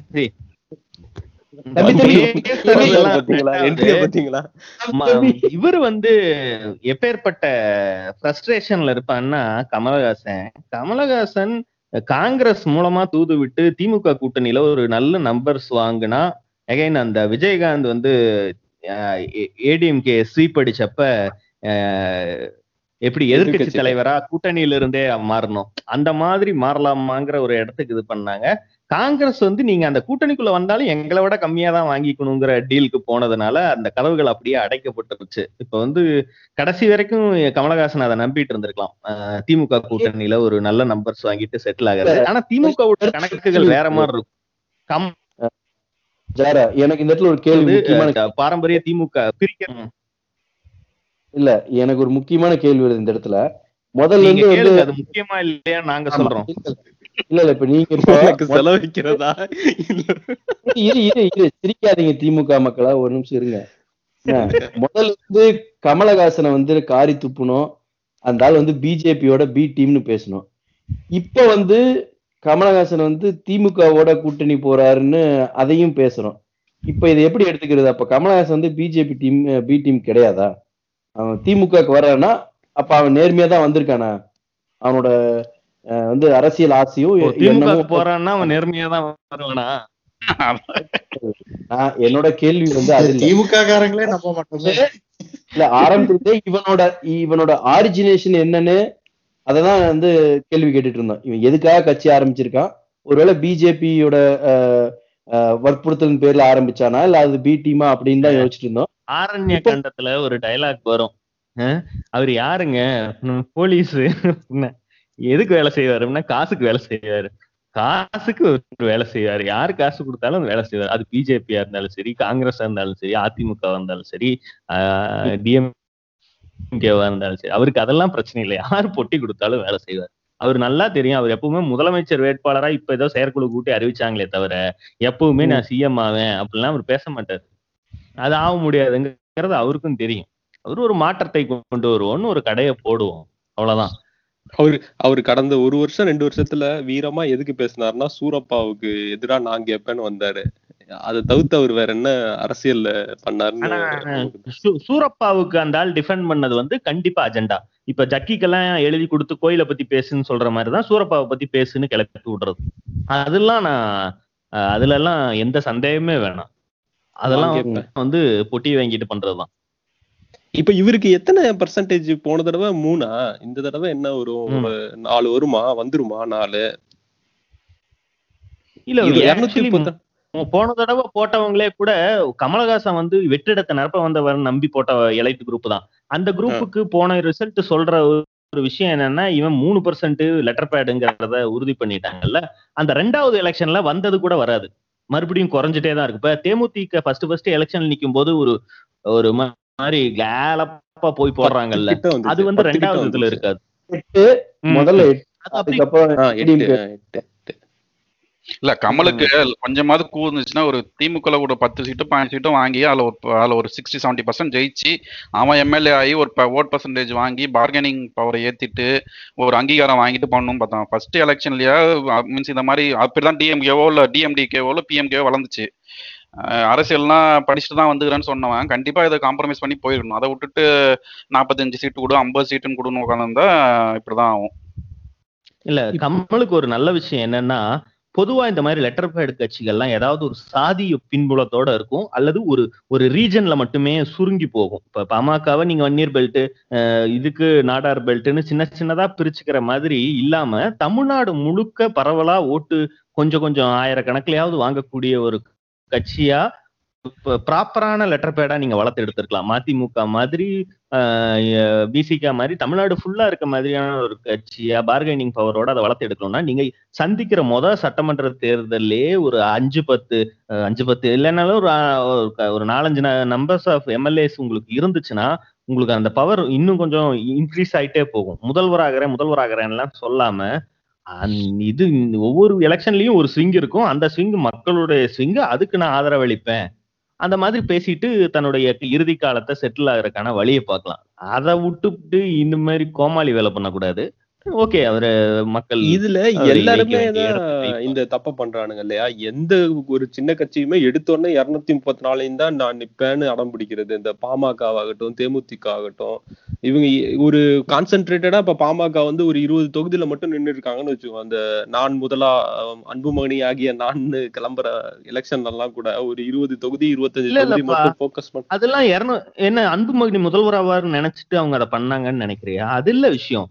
இவரு வந்து எப்பேற்பட்ட ஃப்ரஸ்ட்ரேஷன்ல இருப்பான்னா கமலஹாசன். கமலஹாசன் காங்கிரஸ் மூலமா தூது விட்டு திமுக கூட்டணியில ஒரு நல்ல நம்பர்ஸ் வாங்குனா அகைன் அந்த விஜயகாந்த் வந்து ஏடிஎம்கே ஸ்வீப் அடிச்சப்ப எப்படி எதிர்க்கட்சி தலைவரா கூட்டணியில இருந்தே மாறணும். அந்த மாதிரி மாறலாமாங்கிற ஒரு இடத்துக்கு இது பண்ணாங்க. காங்கிரஸ் வந்து நீங்க அந்த கூட்டணிக்குள்ள வந்தாலும் எங்களை விட கம்மியா தான் வாங்கிக்கணுங்கிற டீலுக்கு போனதுனால அந்த கதவுகள் அப்படியே அடைக்கப்பட்டுருச்சு. இப்ப வந்து கடைசி வரைக்கும் கமலஹாசன் அதை நம்பிட்டு இருந்திருக்கலாம். திமுக கூட்டணியில ஒரு நல்ல நம்பர்ஸ் வாங்கிட்டு செட்டில் ஆகுறது ஆனா திமுக கணக்குகள் வேற மாதிரி இருக்கும். கம். எனக்கு இந்த இடத்துல ஒரு கேள்வி பாரம்பரிய திமுக பிரிக்க இல்ல எனக்கு ஒரு முக்கியமான கேள்வி வருது இந்த இடத்துல. முதல்ல இருந்து அது முக்கியமா இல்லையா நாங்க. சொல்றோம். இல்ல இல்ல இப்ப நீங்க எனக்கு செலவழிக்கிறதா? இரு இரு இரு. சிரிக்காதீங்க திமுக மக்களா. ஒரு நிமிஷம் இருங்க. முதல்ல இருந்து கமலஹாசனை வந்து காரி துப்புனோம் அந்த ஆள் வந்து பிஜேபியோட பி டீம்னு பேசணும். இப்ப வந்து கமலஹாசன் வந்து திமுகவோட கூட்டணி போறாருன்னு அதையும் பேசுறோம் இப்ப இதை எப்படி எடுத்துக்கிறது? அப்ப கமலஹாசன் வந்து பிஜேபி டீம் பி டீம் கிடையாதா? அவன் திமுகக்கு வர்றான்னா அப்ப அவன் நேர்மையா தான் வந்திருக்கானா? அவனோட வந்து அரசியல் ஆசையும் போறான்னா அவன் நேர்மையா தான் வருவானா? நான் என்னோட கேள்வி வந்து அது இல்ல. திமுக காரங்களே நம்ப மாட்டோம். இல்ல ஆரம்பத்திலே இவனோட இவனோட ஆரிஜினேஷன் என்னன்னு அததான் வந்து கேள்வி கேட்டுட்டு இருந்தோம். இவன் எதுக்காக கட்சி ஆரம்பிச்சிருக்கான்? ஒருவேளை பிஜேபியோட வற்புறுத்தலின் பேர்ல ஆரம்பிச்சானா? இல்ல அது பி டீமா அப்படின்னு தான் யோசிச்சுட்டு இருந்தோம். ஆரண்ய கண்டத்துல ஒரு டைலாக் வரும். அவர் யாருங்க? போலீஸ் எதுக்கு வேலை செய்வாருன்னா காசுக்கு வேலை செய்வாரு. காசுக்கு வேலை செய்வாரு. யாரு காசு கொடுத்தாலும் வேலை செய்வாரு. அது பிஜேபியா இருந்தாலும் சரி காங்கிரஸா இருந்தாலும் சரி அதிமுக இருந்தாலும் சரி டிஎம்கேவா இருந்தாலும் சரி அவருக்கு அதெல்லாம் பிரச்சனை இல்லை. யாரு பொட்டி கொடுத்தாலும் வேலை செய்வார். அவர் நல்லா தெரியும். அவர் எப்பவுமே முதலமைச்சர் வேட்பாளரா இப்ப ஏதோ செயற்குழு கூட்டி அறிவிச்சாங்களே தவிர எப்பவுமே நான் சிஎம் ஆவேன் அப்படிலாம் அவர் பேச மாட்டார். அது ஆக முடியாதுங்கிறது அவருக்கும் தெரியும். அவர் ஒரு மாற்றத்தை கொண்டு வருவோம்னு ஒரு கடையை போடுவோம். அவ்வளவுதான். அவரு அவரு கடந்த ஒரு வருஷம் ரெண்டு வருஷத்துல வீரமா எதுக்கு பேசினாருன்னா சூரப்பாவுக்கு எதிரா நான் கேட்பேன்னு வந்தாரு. அதை தவிர்த்து அவர் வேற என்ன அரசியல்ல பண்ணாருன்னு சூரப்பாவுக்கு அந்த ஆள் டிஃபெண்ட் பண்ணது வந்து கண்டிப்பா அஜெண்டா இப்ப ஜக்கிக்கெல்லாம் எழுதி கொடுத்து கோயிலை பத்தி பேசுன்னு சொல்ற மாதிரிதான் சூரப்பாவை பத்தி பேசுன்னு கிளப்பி விடுறது. அதெல்லாம் நான் அதுல எல்லாம் எந்த சந்தேகமே வேணாம். அதெல்லாம். வந்து பொட்டி வாங்கிட்டு பண்றதுதான். இப்ப இவருக்கு எத்தனை பர்சன்டேஜ் போன தடவை மூணா? இந்த தடவை என்ன வரும் நாலு வருமா? வந்துருமா நாலு? இல்ல இது actually 230 மு- போன தடவை போட்டவங்களே கூட கமலஹாசன் வந்து வெற்றிடத்தை நிரப்ப வந்தவர் நம்பி போட்ட எலைட் குரூப் தான். அந்த குரூப்புக்கு போன ரிசல்ட் சொல்ற ஒரு- விஷயம் என்னன்னா இவன் மூணு பர்சன்ட் லெட்டர் பேடுங்கிறத உறுதி பண்ணிட்டாங்கல்ல. அந்த ரெண்டாவது எலெக்ஷன்ல வந்தது கூட வராது. மறுபடியும் குறைஞ்சிட்டே தான் இருக்கு. இப்ப தேமுதிக ஃபர்ஸ்ட் ஃபர்ஸ்ட் எலெக்ஷன் நிக்கும் போது ஒரு ஒரு மாதிரி கேலப்பா போய் போடுறாங்கல்ல. அது வந்து ரெண்டாவது இதுல. இருக்காது எட்டு. முதல்ல. இல்ல கமலுக்கு கொஞ்சமாவது கூ இருந்துச்சுன்னா ஒரு திமுக கூட பத்து சீட்டும் பாஞ்சு சீட்டும் வாங்கி அதுல ஒரு அதுல ஒரு சிக்ஸ்டி செவன்டி பர்சன்ட் ஜெயிச்சு அவன் எம்எல்ஏ ஆகி ஒரு ஓட் பர்சன்டேஜ் வாங்கி பார்கெனிங் பவரை ஏத்திட்டு ஒரு அங்கீகாரம் வாங்கிட்டு பண்ணணும் பார்த்தான் ஃபர்ஸ்ட் எலெக்ஷன்லயா மீன்ஸ் இந்த மாதிரி அப்படிதான் டிஎம்கேவோ இல்ல டிஎம்டிகேவோ இல்ல பிஎம்கேவோ வளர்ந்துச்சு அரசியல்னா அரசியல்லாம் படிச்சுட்டு தான் வந்துக்கிறேன்னு சொன்னவன். கண்டிப்பா இதை காம்ப்ரமைஸ் பண்ணி போயிடணும். அதை விட்டுட்டு நாற்பத்தஞ்சு சீட்டு கொடு ஐம்பது சீட்டுன்னு கொடுன்னு உட்காந்துருந்தா இப்படிதான் ஆகும். இல்ல கமலுக்கு ஒரு நல்ல விஷயம் என்னன்னா பொதுவா இந்த மாதிரி லெட்டர் பேட் கட்சிகள்லாம் ஏதாவது ஒரு சாதிய பின்புலத்தோட இருக்கும் அல்லது ஒரு ஒரு ரீஜன்ல மட்டுமே சுருங்கி போகும். இப்ப பாமகவை நீங்க வன்னியர் பெல்ட் இதுக்கு நாடார் பெல்ட்னு சின்ன சின்னதா பிரிச்சுக்கிற மாதிரி இல்லாம தமிழ்நாடு முழுக்க பரவலா ஓட்டு கொஞ்சம் கொஞ்சம் ஆயிரக்கணக்கிலையாவது வாங்கக்கூடிய ஒரு கட்சியா ப்ராப்பரான லெட்டர் பேடா நீங்க வளர்த்து எடுத்திருக்கலாம். மதிமுக மாதிரி பிசிகா மாதிரி தமிழ்நாடு ஃபுல்லா இருக்க மாதிரியான ஒரு கட்சியா பார்கெனிங் பவரோட அதை வளர்த்து எடுக்கணும்னா நீங்க சந்திக்கிற மொதல் சட்டமன்ற தேர்தலே ஒரு அஞ்சு பத்து அஞ்சு பத்து இல்லைன்னாலும் ஒரு ஒரு நாலஞ்சு நம்பர்ஸ் ஆஃப் எம்எல்ஏஸ் உங்களுக்கு இருந்துச்சுன்னா உங்களுக்கு அந்த பவர் இன்னும் கொஞ்சம் இன்க்ரீஸ் ஆயிட்டே போகும். முதல்வராகிறேன் முதல்வராகிறேன்லாம் சொல்லாம இது ஒவ்வொரு எலெக்ஷன்லயும் ஒரு ஸ்விங் இருக்கும். அந்த ஸ்விங் மக்களுடைய ஸ்விங் அதுக்கு நான் ஆதரவளிப்பேன். அந்த மாதிரி பேசிட்டு தன்னுடைய இறுதி காலத்தை செட்டில் ஆகுறதுக்கான வழியை பார்க்கலாம். அதை விட்டுவிட்டு இந்த மாதிரி கோமாளி வேலை பண்ணக்கூடாது. ஓகே அவரு மக்கள் இதுல எல்லாருமே. இந்த தப்ப பண்றானுங்க இல்லையா எந்த ஒரு சின்ன கட்சியுமே எடுத்தோடனே இருநூத்தி முப்பத்தி நாலையும் தான் நான் நிப்பேன்னு அடம் பிடிக்கிறது இந்த பாமக ஆகட்டும் தேமுதிக ஆகட்டும் இவங்க ஒரு கான்சென்ட்ரேட்டடா இப்ப பாமக வந்து ஒரு இருபது தொகுதியில மட்டும் நின்னு இருக்காங்கன்னு வச்சுக்கோ அந்த நான் முதலா அன்புமணி ஆகிய நான் கிளம்புற எலெக்ஷன் எல்லாம் கூட ஒரு இருபது தொகுதி இருபத்தஞ்சு தொகுதி. மட்டும் ஃபோக்கஸ் பண்ண அதெல்லாம் என்ன அன்புமணி முதல்வராவார்னு நினைச்சிட்டு அவங்க அதை பண்ணாங்கன்னு நினைக்கிறியா அது இல்ல விஷயம்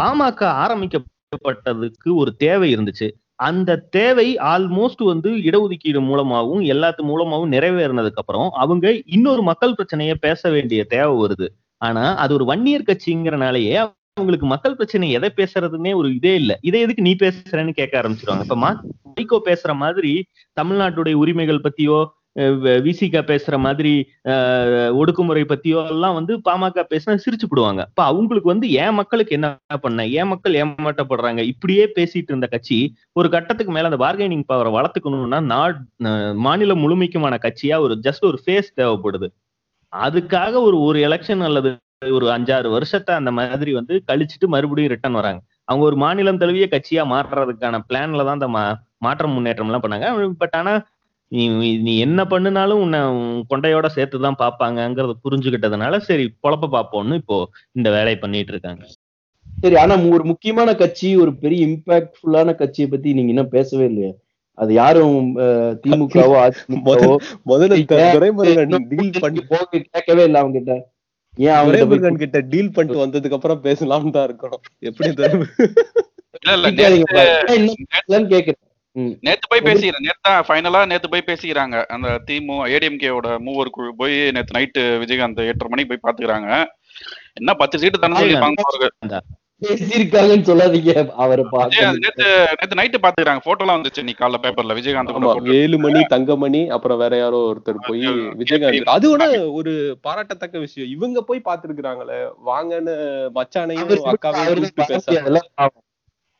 பாமக ஆரம்பிக்கப்பட்டதுக்கு ஒரு தேவை இருந்துச்சு. அந்த தேவை ஆல்மோஸ்ட் வந்து இடஒதுக்கீடு மூலமாகவும் எல்லாத்து மூலமாகவும் நிறைவேறினதுக்கு அப்புறம் அவங்க இன்னொரு மக்கள் பிரச்சனையை பேச வேண்டிய தேவை வருது. ஆனா அது ஒரு வன்னியர் கட்சிங்கிறனாலேயே அவங்களுக்கு மக்கள் பிரச்சனை எதை பேசுறதுன்னே ஒரு இதே இல்ல. இதை எதுக்கு நீ பேசுறேன்னு கேட்க ஆரம்பிச்சிருவாங்க. இப்ப மா வைகோ பேசுற மாதிரி தமிழ்நாட்டுடைய உரிமைகள் பத்தியோ விசிகா பேசுற மாதிரி ஒடுக்குமுறை பத்தியோ எல்லாம் வந்து பாமக பேசினா சிரிச்சு போடுவாங்க. இப்ப அவங்களுக்கு வந்து ஏன் மக்களுக்கு என்ன பண்ண ஏன் மக்கள் ஏமாற்றப்படுறாங்க இப்படியே பேசிட்டு இருந்த கட்சி ஒரு கட்டத்துக்கு மேல அந்த பார்கெனிங் பவரை வளர்த்துக்கணும்னா நாட் மாநிலம் முழுமைக்குமான கட்சியா ஒரு ஜஸ்ட் ஒரு ஃபேஸ் தேவைப்படுது. அதுக்காக ஒரு ஒரு எலெக்ஷன் அல்லது ஒரு அஞ்சாறு வருஷத்தை அந்த மாதிரி வந்து கழிச்சிட்டு மறுபடியும் ரிட்டர்ன் வராங்க. அவங்க ஒரு மாநிலம் தழுவிய கட்சியா மாறுறதுக்கான பிளான்ல தான் அந்த மா- மாற்றம் முன்னேற்றம் எல்லாம் பண்ணாங்க. பட் ஆனா நீ நீ என்ன பண்ணுனாலும் உன்னை உன் கொண்டையோட சேர்த்து தான் பார்ப்பாங்கங்கிறத புரிஞ்சுக்கிட்டதுனால சரி பொழப்ப பார்ப்போம்னு இப்போ இந்த வேலையை பண்ணிட்டு இருக்காங்க சரி ஆனா ஒரு முக்கியமான கட்சி ஒரு பெரிய இம்பாக்ட்ஃபுல்லான கட்சியை பத்தி நீங்க இன்னும் பேசவே இல்லையே அது யாரும் திமுகவோ அதிமுகவோ முதல்ல டீல் பண்ணி போக கேட்கவே இல்லை அவங்க கிட்ட ஏன் அவங்க கிட்ட டீல் பண்ணிட்டு வந்ததுக்கு அப்புறம் பேசலாம்னு தான் இருக்கணும் எப்படி கேக்குறேன். நேத்து போய் பேசிக்கிறேன். நேத்தா ஃபைனலா நேத்து போய் பேசிக்கிறாங்க. அந்த திமு ஏடிஎம்கேவோட மூவர் குழு போய் நேத்து நைட்டு விஜயகாந்த் எட்டரை மணிக்கு போய் பாத்துக்கிறாங்க. என்ன பத்து சீட்டு தானே சொல்லிருப்பாங்க அவருக்கு பேசியிருக்காங்கன்னு சொல்லாதீங்க. அவரை நேத்து நேத்து நைட்டு பாத்துக்கிறாங்க. போட்டோலாம் வந்துச்சு நீ காலைல பேப்பர்ல விஜயகாந்த் photo. வேலுமணி தங்கமணி அப்புறம் வேற யாரோ ஒருத்தர் போய் விஜயகாந்த். அது கூட ஒரு பாராட்டத்தக்க விஷயம். இவங்க போய் பாத்துருக்காங்களே வாங்கன்னு மச்சானையும் அக்காவையும்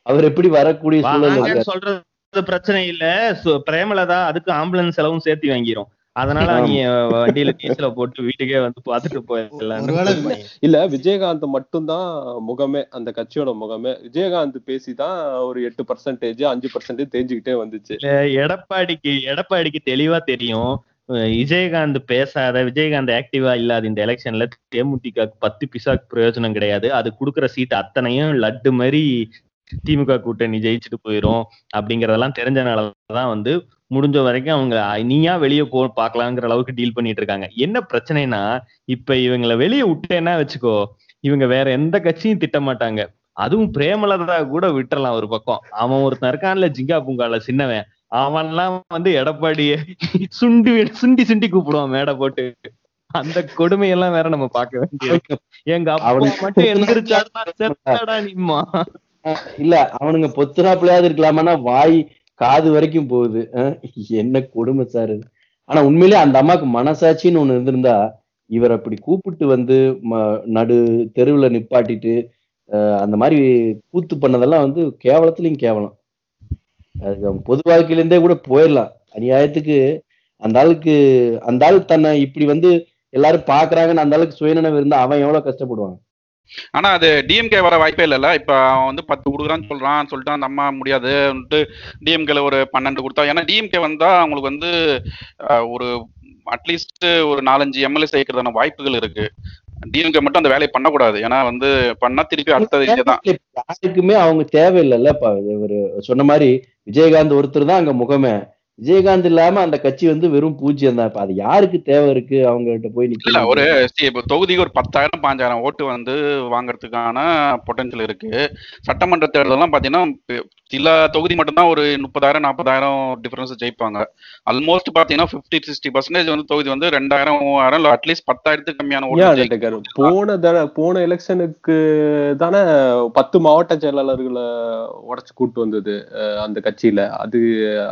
அவர் எப்படி வரக்கூடிய சூழல் சொல்றது பிரச்சனை இல்ல. சு- பிரேமலதா அதுக்கு ஆம்புலன்ஸ் செலவும் சேர்த்து வாங்கிரும். அதனால. நீ வண்டியில டீசல போட்டு வீட்டுக்கே வந்து பாத்துட்டு போயிடலாம் இல்ல விஜயகாந்த் மட்டும்தான் முகமே அந்த கட்சியோட முகமே விஜயகாந்த் பேசிதான் ஒரு எட்டு பர்சன்டேஜ் அஞ்சு பர்சன்டேஜ் தேஞ்சுக்கிட்டே வந்துச்சு. எடப்பாடிக்கு எடப்பாடிக்கு தெளிவா தெரியும். விஜயகாந்த் பேசாத விஜயகாந்த் ஆக்டிவா இல்லாத இந்த எலெக்ஷன்ல தேமுதிக பத்து பிசாக்கு பிரயோஜனம் கிடையாது. அது குடுக்குற சீட் அத்தனையும் லட்டு மாதிரி திமுக கூட்டணி ஜெயிச்சுட்டு போயிரும் அப்படிங்கறதெல்லாம் தெரிஞ்சனாலதான் வந்து முடிஞ்ச வரைக்கும் அவங்க நீயா வெளியே போ பாக்கலாங்கிற அளவுக்கு டீல் பண்ணிட்டு இருக்காங்க. என்ன பிரச்சனைனா இப்ப இவங்களை வெளியே விட்டேன்னா வச்சுக்கோ இவங்க வேற எந்த கட்சியும் திட்ட மாட்டாங்க. அதுவும் பிரேமலதா கூட விட்டுறலாம் ஒரு பக்கம். அவன் ஒருத்தன் இருக்கான்ல ஜிங்கா பூங்கால சின்னவன். அவன்லாம் வந்து எடப்பாடிய சுண்டி சுண்டி சுண்டி கூப்பிடுவான் மேடை போட்டு. அந்த கொடுமையெல்லாம் வேற நம்ம பார்க்க வேண்டியது. எங்க அப்பா மட்டும் எந்திரிச்சாருன்னா செத்தடா நிம்மா. இல்ல அவனுங்க பொத்துறாப்புலையாவது இருக்கலாமான்னா வாய் காது வரைக்கும் போகுது. என்ன கொடுமை சார் ஆனா உண்மையிலேயே அந்த அம்மாக்கு மனசாட்சின்னு ஒண்ணு இருந்திருந்தா இவர் அப்படி கூப்பிட்டு வந்து ம- நடு தெருவுல நிப்பாட்டிட்டு அஹ், அந்த மாதிரி கூத்து பண்ணதெல்லாம் வந்து கேவலத்துலயும் கேவலம். அதுக்கு அவன் பொது வாழ்க்கையில இருந்தே கூட போயிடலாம். அநியாயத்துக்கு அந்த ஆளுக்கு அந்த ஆள் தன்னை இப்படி வந்து எல்லாரும் பாக்குறாங்கன்னு அந்த ஆளுக்கு சுயநினைவு இருந்தா அவன் எவ்வளவு கஷ்டப்படுவான்? ஆனா அது டிஎம்கே வர வாய்ப்பே இல்லைல்ல. இப்ப அவன் வந்து பத்து கொடுக்குறான்னு சொல்றான் சொல்லிட்டு அந்த அம்மா முடியாதுன்ட்டு டிஎம்கேல ஒரு பன்னெண்டு கொடுத்தா ஏன்னா டிஎம்கே வந்தா அவங்களுக்கு வந்து ஒரு அட்லீஸ்ட் ஒரு நாலஞ்சு எம்எல்ஏ சேர்க்கறதான வாய்ப்புகள் இருக்கு. டிஎம்கே மட்டும் அந்த வேலையை பண்ணக்கூடாது. ஏன்னா வந்து பண்ணா திருப்பி அடுத்தது இங்கதான் யாருக்குமே அவங்க தேவையில்லைல்ல இப்ப சொன்ன மாதிரி விஜயகாந்த் ஒருத்தர் தான் அங்க முகமே. விஜயகாந்த் இல்லாம அந்த கட்சி வந்து வெறும் பூஜ்ஜியம் தான். இப்ப அது யாருக்கு தேவை இருக்கு? அவங்ககிட்ட போய் நிக்கல ஒரு இப்ப தொகுதிக்கு ஒரு பத்தாயிரம் பாஞ்சாயிரம் ஓட்டு வந்து வாங்குறதுக்கான பொட்டன்ஷியல் இருக்கு. சட்டமன்ற தேர்தலாம் பாத்தீங்கன்னா சில தொகுதி மட்டும்தான் ஒரு முப்பதாயிரம் நாற்பதாயிரம் டிஃபரன்ஸ் ஜெயிப்பாங்க. ஆல்மோஸ்ட் பாத்தீங்கன்னா பிப்டி சிக்ஸ்டி பர்சன்டேஜ் வந்து தொகுதி வந்து ரெண்டாயிரம் மூவாயிரம் இல்ல அட்லீஸ்ட் பத்தாயிரத்துக்கு கம்மியான போன தட போன எலெக்ஷனுக்கு தானே பத்து மாவட்ட செயலாளர்களை உடைச்சு கூட்டு வந்தது அந்த கட்சியில. அது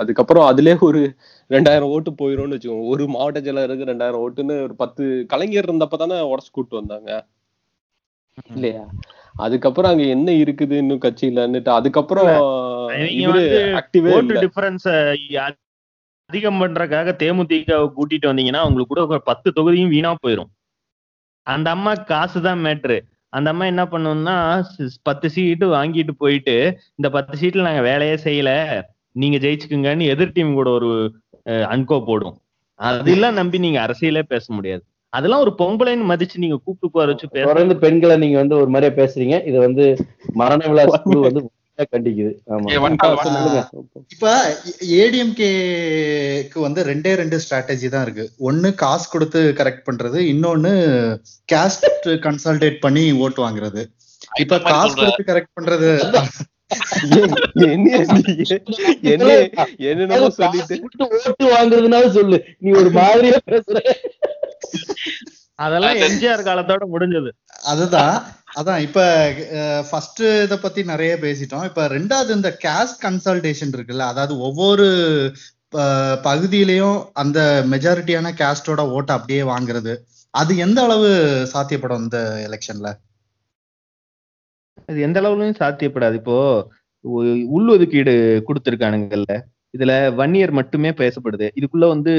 அதுக்கப்புறம் அதுலயே ஒரு ரெண்டாயிரம் ஓட்டு போயிரும்னு வச்சுக்கோங்க. ஒரு மாவட்ட செயலாளருக்கு ரெண்டாயிரம் ஓட்டுன்னு ஒரு பத்து கலைஞர் இருந்தப்ப தானே உடச்சு கூட்டு வந்தாங்க. இல்லையா? அதுக்கப்புறம் அங்க என்ன இருக்குது இன்னும் கட்சியிலன்னுட்டு அதுக்கப்புறம் ஓட்டு டிஃபரன்ஸ் அதிகம் பண்றதுக்காக தேமுதிக கூட்டிட்டு வந்தீங்கன்னா உங்களுக்கு கூட ஒரு பத்து தொகுதியும் வீணா போயிரும். அந்த அம்மா காசு தான் மேட்ரு அந்த அம்மா என்ன பண்ணும்னா ஸ்- பத்து சீட்டு வாங்கிட்டு போயிட்டு இந்த பத்து சீட்ல நாங்க வேலையே செய்யல நீங்க ஜெயிச்சுக்குங்கன்னு எதிர் டீம் கூட ஒரு அன்கோ போடும். அதெல்லாம் நம்பி நீங்க அரசியலே பேச முடியாது. அதெல்லாம் ஒரு பொம்பளைன்னு மதிச்சு நீங்க கூப்பிட்டு போற வச்சு தொடர்ந்து பெண்களை நீங்க வந்து ஒரு மாதிரியா பேசுறீங்க. இது வந்து மரண விழா குழு வந்து கண்டிக்குது. இப்ப ஏடிஎம்கேக்கு வந்து ரெண்டே ரெண்டு ஸ்ட்ராட்டஜி தான் இருக்கு. ஒன்னு காசு கொடுத்து கரெக்ட் பண்றது இன்னொன்னு கேஸ்ட் கன்சல்டேட் பண்ணி ஓட்டு வாங்குறது. இப்ப காசு. கொடுத்து கரெக்ட் பண்றது. என்னென்னமோ சொல்லிட்டு? விட்டு ஓட்டு வாங்குறதுனால சொல்லு. நீ ஒரு மாதிரியா பேசுற. அதெல்லாம் அது- எம்ஜிஆர் காலத்தோட முடிஞ்சது. அதுதான் அதான். இப்ப ஃபர்ஸ்ட் இத பத்தி நிறைய பேசிட்டோம். இப்ப ரெண்டாவது இந்த கேஸ்ட் கன்சல்டேஷன் இருக்குல்ல அதாவது ஒவ்வொரு பகுதியிலயும் அந்த மெஜாரிட்டியான கேஸ்டோட ஓட்டை அப்படியே வாங்குறது. அது எந்த அளவு சாத்தியப்படும் இந்த எலெக்ஷன்ல அது எந்த அளவுலயும் சாத்தியப்படாது. இப்போ உ- உள்ஒதுக்கீடு கொடுத்திருக்கானுங்கல்ல. இதுல வன்னியர் மட்டுமே பேசப்படுது. இதுக்குள்ள வந்து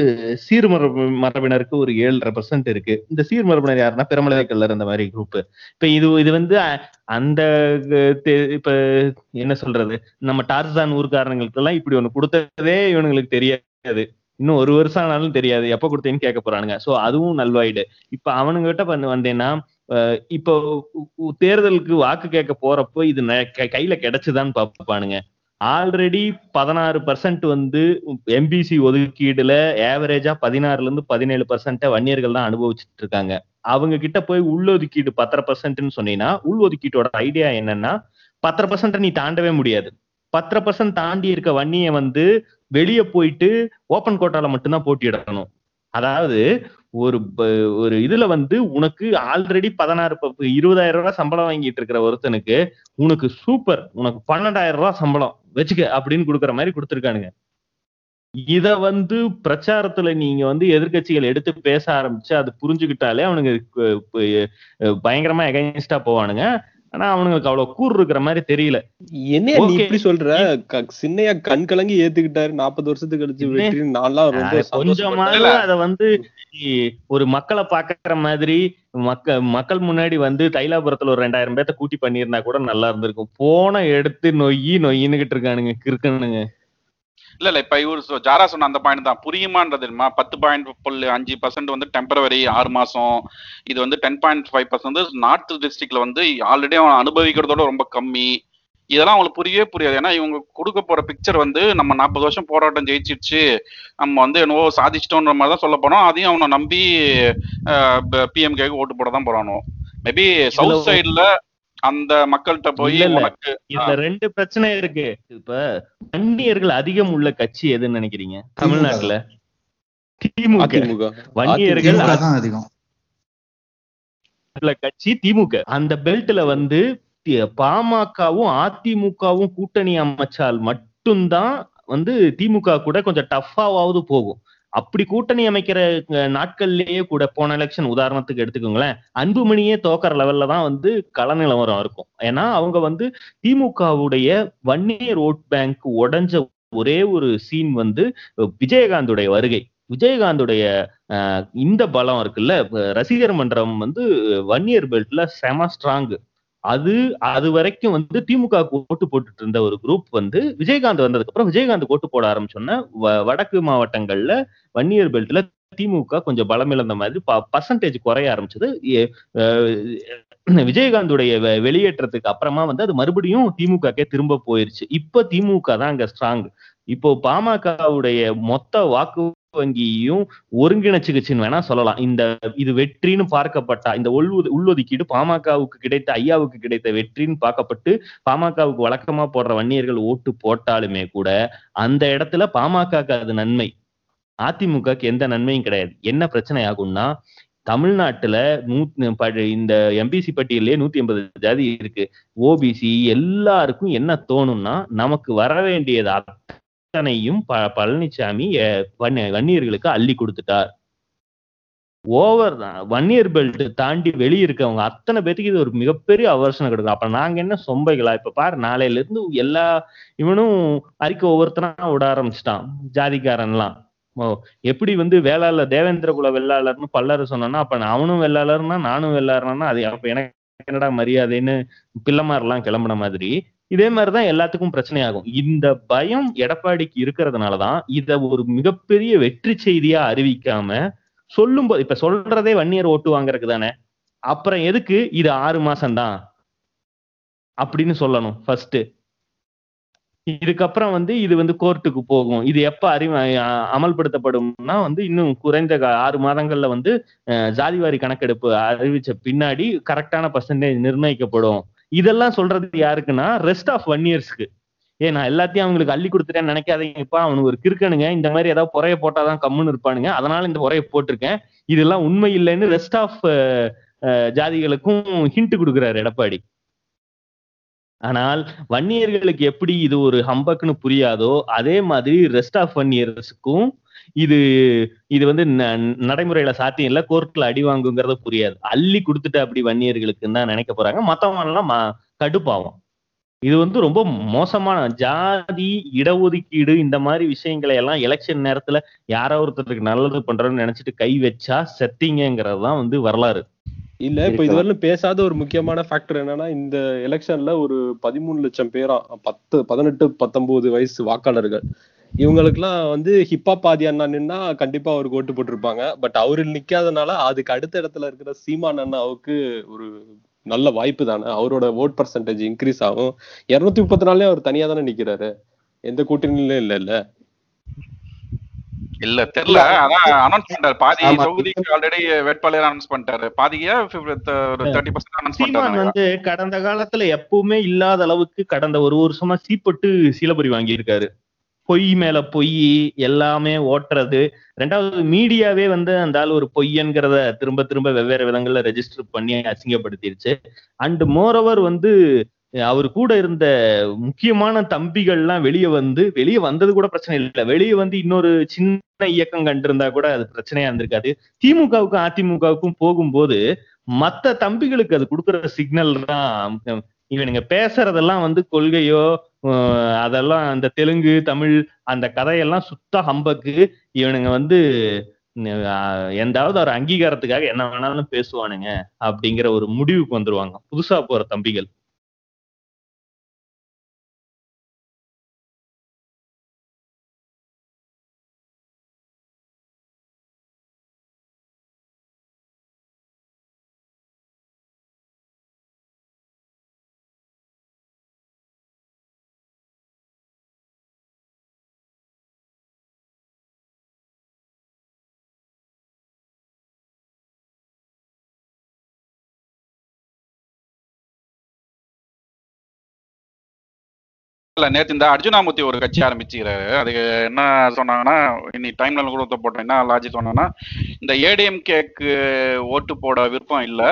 சீர்மரபு மரபினருக்கு ஒரு ஏழரை பர்சன்ட் இருக்கு. இந்த சீர்மரபினர் யாருன்னா பெருமலை கல்லர் அந்த மாதிரி குரூப் இப்ப இது இது வந்து அந்த இப்ப என்ன சொல்றது? நம்ம டார்சான் ஊர்க்காரங்களுக்கு எல்லாம் இப்படி ஒண்ணு கொடுத்ததே இவனுங்களுக்கு தெரியாது. இன்னும் ஒரு வருஷம் ஆனாலும் தெரியாது. எப்ப கொடுத்தேன்னு கேட்க போறானுங்க. சோ அதுவும் நல்வாயிடு. இப்ப அவனுங்க கிட்ட வந்து வந்தேன்னா இப்போ தேர்தலுக்கு வாக்கு கேட்க போறப்போ இது கையில கிடைச்சுதான்னு பார்ப்பானுங்க. ஆல்ரெடி பதினாறு பர்சன்ட் வந்து எம்பிசி ஒதுக்கீடுல ஏவரேஜா பதினாறுல இருந்து பதினேழு பர்சன்ட் வன்னியர்கள் தான் அனுபவிச்சுட்டு இருக்காங்க. அவங்க கிட்ட போய் உள்ளொதுக்கீடு பத்தரை பர்சன்ட்னு சொன்னீங்கன்னா உள்ஒதுக்கீட்டோட ஐடியா என்னன்னா பத்தரை பர்சன்ட் நீ தாண்டவே முடியாது. பத்தரை பர்சன்ட் தாண்டி இருக்க வன்னியை வந்து வெளியே போயிட்டு ஓப்பன் கோட்டால மட்டும்தான் போட்டியிடணும். அதாவது ஒரு ப- ஒரு இதுல வந்து உனக்கு ஆல்ரெடி பதினாறு இருபதாயிரம் ரூபாய் சம்பளம் வாங்கிட்டு இருக்கிற ஒருத்தனுக்கு உனக்கு சூப்பர் உனக்கு பன்னெண்டாயிரம் ரூபாய் சம்பளம் வச்சுக்க அப்படின்னு கொடுக்குற மாதிரி கொடுத்துருக்கானுங்க. இத வந்து பிரச்சாரத்துல நீங்க வந்து எதிர்கட்சிகள் எடுத்து பேச ஆரம்பிச்சு அது புரிஞ்சுக்கிட்டாலே அவனுங்க பயங்கரமா எகைன்ஸ்டா போவானுங்க. ஆனா அவனுங்களுக்கு அவ்வளவு கூர் இருக்கிற மாதிரி தெரியல. நீ Okay. இப்படி சொல்ற? க- சின்னையா கண் கலங்கி ஏத்துக்கிட்டாரு. நாற்பது வருஷத்துக்கு கழிச்சு என்ன? வெற்றி. நான்லாம் ரொம்ப கொஞ்சமாவது அத வந்து ஒரு மக்களை பாக்குற மாதிரி மக்க மக்கள் முன்னாடி வந்து தைலாபுரத்துல ஒரு ரெண்டாயிரம் பேர்த்த கூட்டி பண்ணியிருந்தா கூட நல்லா இருந்திருக்கும். போன எடுத்து நொய்யி நொய்யின்னுகிட்டு இருக்கானுங்க கிறுக்கனுங்க. இல்ல இல்ல இப்ப இவர் ஜாரா சொன்ன அந்த பாயிண்ட் தான். புரியுமான்றது தெரியுமா? பத்து பாயிண்ட் புள்ளி அஞ்சு பர்சன்ட் வந்து டெம்பரவரி ஆறு மாசம். இது வந்து ten point five percent north டிஸ்ட்ரிக்ட்ல வந்து ஆல்ரெடி அவன் அனுபவிக்கிறதோட ரொம்ப கம்மி. இதெல்லாம் அவங்களுக்கு புரியவே புரியாது. ஏன்னா இவங்க கொடுக்க போற பிக்சர் வந்து நம்ம நாற்பது வருஷம் போராட்டம் ஜெயிச்சிருச்சு. நம்ம வந்து என்னவோ சாதிச்சிட்டோன்ற மாதிரி தான் சொல்ல போனோம் அதையும் அவனை நம்பி பிஎம்கேக்கு ஓட்டு போட தான் போறானோ மேபி சவுத் சைடுல அந்த மக்கள்கிட்ட போய். உனக்கு இதுல ரெண்டு பிரச்சனை இருக்கு. இப்ப வன்னியர்கள் அதிகம் உள்ள கட்சி எதுன்னு நினைக்கிறீங்க? தமிழ்நாட்டுல? திமுக. வன்னியர்கள் அதிகம். கட்சி திமுக. அந்த பெல்ட்ல வந்து பாமகவும் அதிமுகவும் கூட்டணி அமைச்சால் மட்டும்தான் வந்து திமுக கூட கொஞ்சம் டஃப்பாவது போகும். அப்படி கூட்டணி அமைக்கிற நாட்கள்லயே கூட போன எலெக்ஷன் உதாரணத்துக்கு எடுத்துக்கோங்களேன். அன்புமணியே தோக்கற லெவல்ல தான் வந்து கள நிலவரம் இருக்கும். ஏன்னா அவங்க வந்து திமுகவுடைய வன்னியர் ஓட் பேங்க் உடஞ்ச ஒரே ஒரு சீன் வந்து விஜயகாந்துடைய வருகை. விஜயகாந்துடைய இந்த பலம் இருக்குல்ல ரசிகர் மன்றம் வந்து வன்னியர் பெல்ட்ல செம ஸ்ட்ராங் அது அது வரைக்கும் வந்து திமுக ஓட்டு போட்டுட்டு இருந்த ஒரு குரூப் வந்து விஜயகாந்த் வந்ததுக்கு அப்புறம் விஜயகாந்த் ஓட்டு போட ஆரம்பிச்சோன்னா வ- வடக்கு மாவட்டங்கள்ல வன்னியர் பெல்ட்ல திமுக கொஞ்சம் பலம் இழந்த மாதிரி பர்சன்டேஜ் குறைய ஆரம்பிச்சது. விஜயகாந்துடைய வெ- வெளியேற்றத்துக்கு அப்புறமா வந்து அது மறுபடியும் திமுகக்கே திரும்ப போயிருச்சு. இப்ப திமுக தான் அங்க ஸ்ட்ராங் இப்போ பாமகவுடைய மொத்த வாக்கு வங்கியையும் ஒருங்கிணைச்சுக்குச்சுன்னு வேணா சொல்லலாம். இந்த இது வெற்றின்னு பார்க்கப்பட்டா இந்த உள் உள்ளொதுக்கீடு பாமகவுக்கு கிடைத்த ஐயாவுக்கு கிடைத்த வெற்றின்னு பார்க்கப்பட்டு பாமகவுக்கு வழக்கமா போடுற வன்னியர்கள் ஓட்டு போட்டாலுமே கூட அந்த இடத்துல பாமகக்கு அது நன்மை. அதிமுகக்கு எந்த நன்மையும் கிடையாது. என்ன பிரச்சனை ஆகும்னா தமிழ்நாட்டுல நூ இந்த எம்பிசி பட்டியலே நூத்தி எண்பது ஜாதி இருக்கு. ஓபிசி எல்லாருக்கும் என்ன தோணும்னா நமக்கு வர வேண்டியது அத்தனையும் ப பழனிசாமி வன்னிய- வன்னியர்களுக்கு அள்ளி கொடுத்துட்டார். ஓவர் தான். வன்னியர் பெல்ட் தாண்டி வெளியே இருக்கவங்க அத்தனை பேத்துக்கு இது ஒரு மிகப்பெரிய அவர்ஷனை கிடைக்கும் அப்ப நாங்க என்ன சொம்பைகளா? இப்ப பாரு நாளையில இருந்து எல்லா இவனும் அறிக்கை ஒவ்வொருத்தனா விட ஆரம்பிச்சிட்டான். ஜாதிக்காரன்லாம். ஓ எப்படி வந்து வேளாளர் தேவேந்திர குல வெள்ளாளர்னு பல்லர் சொன்னான்னா அப்ப அவனும் வெள்ளாளர்னா நானும் வெள்ளாளர்னா அது அப்ப எனக்கு என்னடா மரியாதைன்னு பிள்ளைமாரெல்லாம் கிளம்புன மாதிரி இதே மாதிரிதான் எல்லாத்துக்கும் பிரச்சனையாகும். இந்த பயம் எடப்பாடிக்கு இருக்கிறதுனாலதான் இத ஒரு மிகப்பெரிய வெற்றி செய்தியா அறிவிக்காம சொல்லும்போது இப்ப சொல்றதே வன்னியர் ஓட்டு வாங்குறதுக்கு தானே. அப்புறம் எதுக்கு இது ஆறு மாசம்தான்? அப்படின்னு சொல்லணும் ஃபர்ஸ்ட் இதுக்கப்புறம் வந்து இது வந்து கோர்ட்டுக்கு போகும். இது எப்ப அறிவு அமல்படுத்தப்படும்னா வந்து இன்னும் குறைந்த ஆறு மாதங்கள்ல வந்து ஜாதிவாரி கணக்கெடுப்பு அறிவிச்ச பின்னாடி கரெக்டான பர்சன்டேஜ் நிர்ணயிக்கப்படும். இதெல்லாம் சொல்றது யாருக்குன்னா ரெஸ்ட் ஆஃப் ஒன் இயர்ஸ்க்கு ஏ நான் எல்லாத்தையும் அவங்களுக்கு அள்ளி கொடுத்துட்டேன்னு நினைக்காதீங்கப்பா அவனுக்கு ஒரு கிறுக்கனுங்க. இந்த மாதிரி ஏதாவது புறைய போட்டாதான் கம்முன்னு இருப்பானுங்க. அதனால இந்த புறைய போட்டிருக்கேன். இதெல்லாம் உண்மை இல்லைன்னு ரெஸ்ட் ஆஃப் ஜாதிகளுக்கும் ஹிண்ட் கொடுக்குறாரு எடப்பாடி. ஆனால் வன்னியர்களுக்கு எப்படி இது ஒரு ஹம்பக்குன்னு புரியாதோ அதே மாதிரி ரெஸ்ட் ஆஃப் வன்னியர்ஸுக்கும் இது இது வந்து ந- நடைமுறையில சாத்தியம் இல்ல. கோர்ட்ல அடி வாங்குங்கிறது புரியாது. அள்ளி கொடுத்துட்டு அப்படி வன்னியர்களுக்குன்னு தான் நினைக்க போறாங்க. மத்தவங்கலாம் கடுப்பாகும். இது வந்து ரொம்ப மோசமான ஜாதி இடஒதுக்கீடு இந்த மாதிரி விஷயங்களை எல்லாம் எலெக்ஷன் நேரத்துல யாரோ ஒருத்தருக்கு நல்லது பண்றோம்னு நினைச்சிட்டு கை வச்சா செத்தீங்கிறது தான் வந்து வரலாறு. இல்ல இப்ப இதுவரையிலும் பேசாத ஒரு முக்கியமான ஃபேக்டர் என்னன்னா இந்த எலெக்ஷன்ல ஒரு பதிமூணு லட்சம் பேரா பத்து பதினெட்டு பத்தொன்பது வயசு வாக்காளர்கள். இவங்களுக்குலாம் வந்து ஹிப்ஹாப் பாதி அண்ணா நின்னா கண்டிப்பா அவருக்கு ஓட்டு போட்டிருப்பாங்க. பட் அவரு நிக்காதனால அதுக்கு அடுத்த இடத்துல இருக்கிற சீமான் அண்ணாவுக்கு ஒரு நல்ல வாய்ப்பு தானே. அவரோட ஓட் பர்சன்டேஜ் இன்க்ரீஸ் ஆகும். இருநூத்தி முப்பத்தி நாலுலயும் அவர் தனியா தானே நிக்கிறாரு. எந்த கூட்டணியிலும் இல்ல இல்ல. இல்ல தெரியல. அதான் அனௌன்ஸ் பண்ணிட்டாரு. பாதி. தொகுதிக்கு ஆல்ரெடி வேட்பாளர் அனௌன்ஸ் பண்ணிட்டாரு. பாதியா தேர்ட்டி பர்சன்ட் அனௌன்ஸ் பண்ணிட்டாரு வந்து கடந்த காலத்துல எப்பவுமே இல்லாத அளவுக்கு கடந்த ஒரு வருஷமா சீப்பட்டு சீலபுரி வாங்கியிருக்காரு. பொய் மேல பொய் எல்லாமே ஓட்டுறது. ரெண்டாவது மீடியாவே வந்து அந்த ஆள் ஒரு பொய்யன்கிறத திரும்ப திரும்ப வெவ்வேறு விதங்கள்ல ரெஜிஸ்டர் பண்ணி அசிங்கப்படுத்திருச்சு. அண்ட் மோரோவர் வந்து அவர் கூட இருந்த முக்கியமான தம்பிகள்லாம் வெளியே வந்து வெளியே வந்தது கூட பிரச்சனை இல்லை. வெளியே வந்து இன்னொரு சின்ன இயக்கம் கண்டிருந்தா கூட அது பிரச்சனையா இருந்திருக்காது. திமுகவுக்கும் அதிமுகவுக்கும் போகும்போது மத்த தம்பிகளுக்கு அது கொடுக்குற சிக்னல் தான் இவனுங்க பேசுறதெல்லாம் வந்து கொள்கையோ அதெல்லாம் அந்த தெலுங்கு தமிழ் அந்த கதையெல்லாம் சுத்த ஹம்பக்கு. இவனுங்க வந்து எந்தாவது ஒரு அங்கீகாரத்துக்காக என்ன வேணாலும் பேசுவானுங்க அப்படிங்கிற ஒரு முடிவுக்கு வந்துருவாங்க. புதுசா போற தம்பிகள். இல்ல நேத்து இந்த அர்ஜுனாமூர்த்தி ஒரு கட்சி ஆரம்பிச்சுக்கிறாரு. அது என்ன சொன்னாங்கன்னா இன்னைக்கு டைம்ல கூட போட்டோம் என்ன லாஜிக் சொன்னாங்கன்னா இந்த ஏடிஎம்கேக்கு ஓட்டு போட விருப்பம் இல்ல.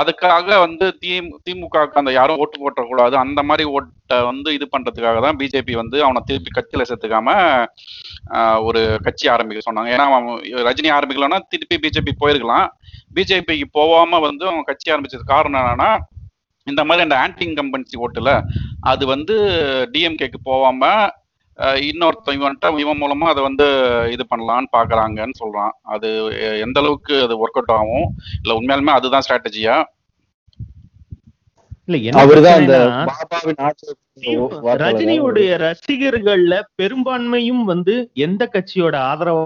அதுக்காக வந்து தி திமுகவுக்கு அந்த யாரும் ஓட்டு போட்டக்கூடாது. அந்த மாதிரி ஓட்டை வந்து இது பண்றதுக்காக தான் பிஜேபி வந்து அவனை திருப்பி கட்சியில சேர்த்துக்காம ஒரு கட்சி ஆரம்பிக்க சொன்னாங்க. ஏன்னா அவன் ரஜினி ஆரம்பிக்கலன்னா திருப்பி பிஜேபி போயிருக்கலாம். பிஜேபிக்கு போகாம வந்து அவன் கட்சி ஆரம்பிச்சது காரணம் என்னன்னா இந்த மாதிரி அந்த ஆன்டி இன்கம்பன்சி ஓட்டுல அது வந்து டிஎம்கேக்கு போகாம இன்னொருத்தன் இவன்ட்ட இவன் மூலமா அதை வந்து இது பண்ணலான்னு பாக்குறாங்கன்னு சொல்றான். அது எந்த அளவுக்கு அது ஒர்க் அவுட் ஆகும்? இல்ல உண்மையாலுமே அதுதான் ஸ்ட்ராட்டஜியா ரஜினியுடைய ரசிகர்கள்ல பெரும்பான்மையும் வந்து எந்த கட்சியோட ஆதரவு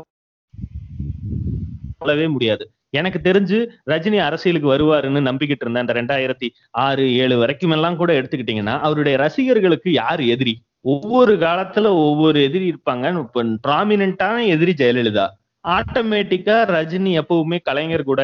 சொல்லவே முடியாது. எனக்கு தெரிஞ்சு ரஜினி அரசியலுக்கு வருவாருன்னு நம்பிக்கிட்டு இருந்தேன் அந்த ரெண்டாயிரத்தி ஆறு ஏழு வரைக்கும் எல்லாம் கூட எடுத்துக்கிட்டீங்கன்னா அவருடைய ரசிகர்களுக்கு யார் எதிரி? ஒவ்வொரு காலத்துல ஒவ்வொரு எதிரி இருப்பாங்க. இப்ப ப்ராமினென்டான எதிரி ஜெயலலிதா. ஆட்டோமேட்டிக்கா ரஜினி எப்பவுமே கலைஞர் கூட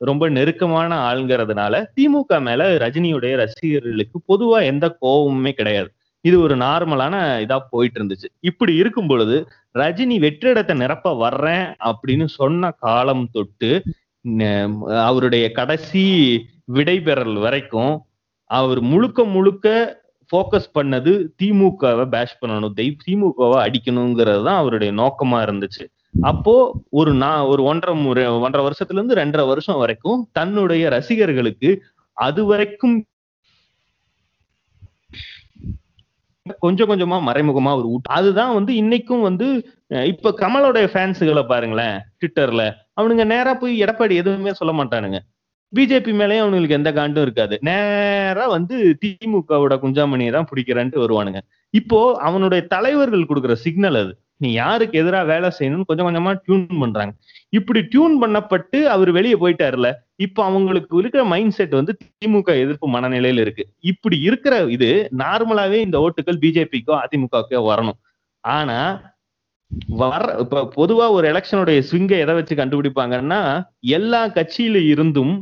ரொம்ப நெருக்கமான ஆளுங்கிறதுனால திமுக மேல ரஜினியுடைய ரசிகர்களுக்கு பொதுவா எந்த கோபமுமே கிடையாது. இது ஒரு நார்மலான இதா போயிட்டு இருந்துச்சு இப்படி இருக்கும் பொழுது ரஜினி வெற்றிடத்தை நிரப்ப வர்றேன் அப்படின்னு சொன்ன காலம் தொட்டு அவருடைய கடைசி விடைபெறல் வரைக்கும் அவர் முழுக்க முழுக்க ஃபோக்கஸ் பண்ணது திமுகவை பேஷ் பண்ணணும் தெய் திமுகவை அடிக்கணுங்கிறது தான் அவருடைய நோக்கமா இருந்துச்சு. அப்போ ஒரு நான் ஒரு ஒன்றரை முறை ஒன்றரை வருஷத்துல இருந்து ரெண்டரை வருஷம் வரைக்கும் தன்னுடைய ரசிகர்களுக்கு அது வரைக்கும் கொஞ்சம் கொஞ்சமா மறைமுகமா ஒரு அதுதான் வந்து இன்னைக்கும் வந்து இப்ப கமலோடைய ஃபேன்ஸுகளை பாருங்களேன் ட்விட்டர்ல அவனுங்க நேரா போய் எடப்பாடி எதுவுமே சொல்ல மாட்டானுங்க. பிஜேபி மேலயும் அவனுங்களுக்கு எந்த காண்டும் இருக்காது. நேரா வந்து திமுகவோட குஞ்சாமணியை தான் பிடிக்கிறான்ட்டு வருவானுங்க. இப்போ அவனுடைய தலைவர்கள் கொடுக்குற சிக்னல் அது. நீ யாருக்கு எதிரா வேலை செய்யணும்னு கொஞ்சம் கொஞ்சமா டியூன் பண்றாங்க. இப்படி டியூன் பண்ணப்பட்டு அவர் வெளியே போயிட்டாருல இப்போ அவங்களுக்கு இருக்கிற மைண்ட் செட் வந்து திமுக எதிர்ப்பு மனநிலையில இருக்கு. இப்படி இருக்கிற இது நார்மலாவே இந்த ஓட்டுகள் பிஜேபிக்கோ அதிமுகவுக்கோ வரணும். ஆனா வர இப்ப பொதுவா ஒரு எலெக்ஷனுடைய ஸ்விங்கை எதை வச்சு கண்டுபிடிப்பாங்கன்னா எல்லா கட்சியில இருந்தும்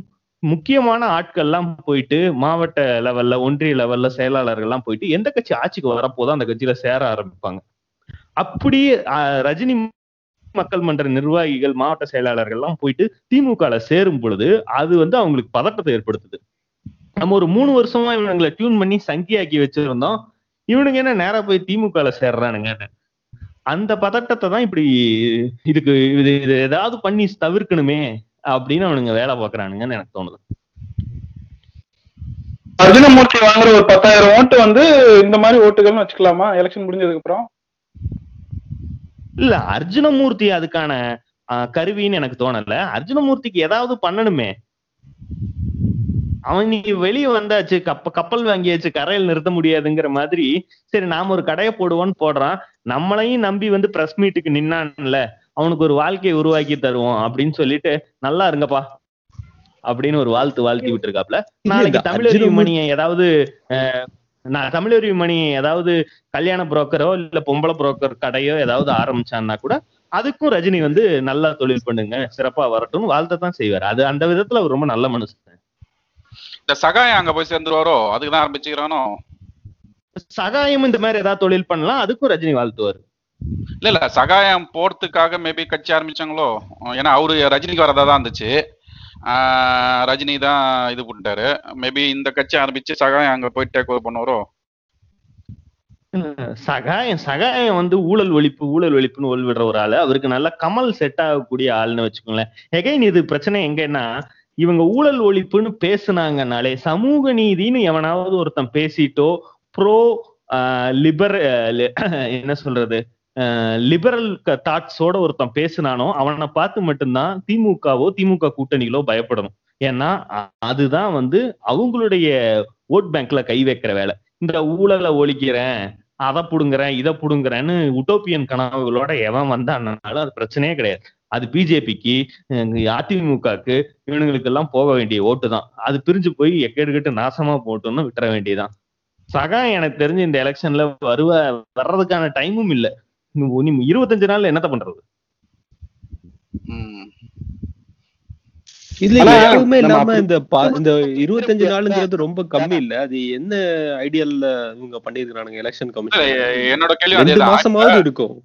முக்கியமான ஆட்கள்லாம் போயிட்டு மாவட்ட லெவல்ல ஒன்றிய லெவல்ல செயலாளர்கள்லாம் போயிட்டு எந்த கட்சி ஆட்சிக்கு வரப்போதான் அந்த கட்சியில சேர ஆரம்பிப்பாங்க. அப்படி ரஜினி மக்கள் மன்ற நிர்வாகிகள் மாவட்ட செயலாளர்கள் எல்லாம் போயிட்டு திமுக சேரும் பொழுது அது வந்து அவங்களுக்கு பதட்டத்தை ஏற்படுத்துது. நம்ம ஒரு மூணு வருஷமா இவனுங்களை டியூன் பண்ணி சங்கியாக்கி வச்சிருந்தோம். இவனுங்க என்ன நேரா போய் திமுக சேர்றானுங்க. அந்த பதட்டத்தை தான் இப்படி இதுக்கு இது இது ஏதாவது பண்ணி தவிர்க்கணுமே அப்படின்னு அவனுங்க வேலை பாக்குறானுங்கன்னு எனக்கு தோணுது. அர்ஜுனமூர்த்தி வாங்குற ஒரு பத்தாயிரம் ஓட்டு வந்து இந்த மாதிரி ஓட்டுகள்னு வச்சுக்கலாமா? எலெக்ஷன் முடிஞ்சதுக்கு அப்புறம். இல்ல அர்ஜுனமூர்த்தி அதுக்கான கருவின்னு எனக்கு தோணல. அர்ஜுனமூர்த்திக்கு ஏதாவது பண்ணணுமே. அவன் நீ வெளியே வந்தாச்சு கப்ப கப்பல் வாங்கியாச்சு கரையில் நிறுத்த முடியாதுங்கிற மாதிரி சரி நாம ஒரு கடையை போடுவோன்னு போடுறான். நம்மளையும் நம்பி வந்து பிரஸ் மீட்டுக்கு நின்னான்ல அவனுக்கு ஒரு வாழ்க்கையை உருவாக்கி தருவோம் அப்படின்னு சொல்லிட்டு நல்லா இருங்கப்பா அப்படின்னு ஒரு வாழ்த்து வாழ்த்தி விட்டுருக்காப்ல. நாளைக்கு இந்த தமிழறிவு அர்ஜுனமூர்த்தி- மணியை ஏதாவது அஹ், நான் தமிழறிவு மணி ஏதாவது கல்யாண புரோக்கரோ இல்ல பொம்பளை புரோக்கர் கடையோ ஏதாவது ஆரம்பிச்சான்னா கூட அதுக்கும் ரஜினி வந்து நல்லா தொழில் பண்ணுங்க சிறப்பா வரட்டும் வாழ்த்த தான் செய்வார். அது அந்த விதத்துல அவர் ரொம்ப நல்ல மனுஷன். இந்த சகாயம் அங்க போய் சேர்ந்துருவாரோ? அதுக்கு தான் ஆரம்பிச்சுக்கிறானோ? சகாயம் இந்த மாதிரி ஏதாவது தொழில் பண்ணலாம் அதுக்கும் ரஜினி வாழ்த்துவார். இல்ல இல்ல சகாயம் போறதுக்காக மேபி கட்சி ஆரம்பிச்சாங்களோ? ஏன்னா அவரு ரஜினிக்கு வரதா தான் இருந்துச்சு. ரஜினி தான் இது பண்ணிட்டாரு. மேபி இந்த கட்சி ஆரம்பிச்சு சகாயம் அங்க போய் டேக் ஓவர் பண்ணுவாரோ? சகாயம் சகாயம் வந்து ஊழல் ஒழிப்பு ஊழல் ஒழிப்புன்னு ஒளிவிடுற ஒரு ஆளு. அவருக்கு நல்ல கமல் செட் ஆகக்கூடிய ஆள்னு வச்சுக்கோங்களேன். எகைன் இது பிரச்சனை எங்கன்னா இவங்க ஊழல் ஒழிப்புன்னு பேசுனாங்கனாலே சமூக நீதின்னு எவனாவது ஒருத்தன் பேசிட்டோ ப்ரோ லிபர் என்ன சொல்றது லிபரல் தாட்ஸோட ஒருத்தன் பேசினானோ அவனை பார்த்து மட்டும்தான் திமுகவோ திமுக கூட்டணிகளோ பயப்படணும். ஏன்னா அதுதான் வந்து அவங்களுடைய ஓட் பேங்க்ல கை வைக்கிற வேலை. இந்த ஊழலை ஒழிக்கிறேன் அதை புடுங்குறேன் இதை புடுங்குறேன்னு உட்டோப்பியன் கனவுகளோட எவன் வந்தான்னாலும் அது பிரச்சனையே கிடையாது. அது பிஜேபிக்கு அதிமுகக்கு இவனுங்களுக்கு எல்லாம் போக வேண்டிய ஓட்டு தான். அது பிரிஞ்சு போய் எக்கெடுக்கட்டு நாசமா போட்டோம்னு விட்டுற வேண்டியதுதான். சகா எனக்கு தெரிஞ்சு இந்த எலெக்ஷன்ல வருவ வர்றதுக்கான டைமும் இல்லை. இருபத்தஞ்சு நாள்ல என்னத்த பண்றது? ம். இதுல எதுவுமே இல்லாம இந்த இந்த இருபத்தஞ்சு நாளுங்கிறது ரொம்ப கம்மி இல்ல? அது என்ன ஐடியால இவங்க பண்ணிருக்கானுங்க எலெக்ஷன் கமிஷன் என்னோட கேள்வி ரெண்டு மாசமாவது இருக்கும்.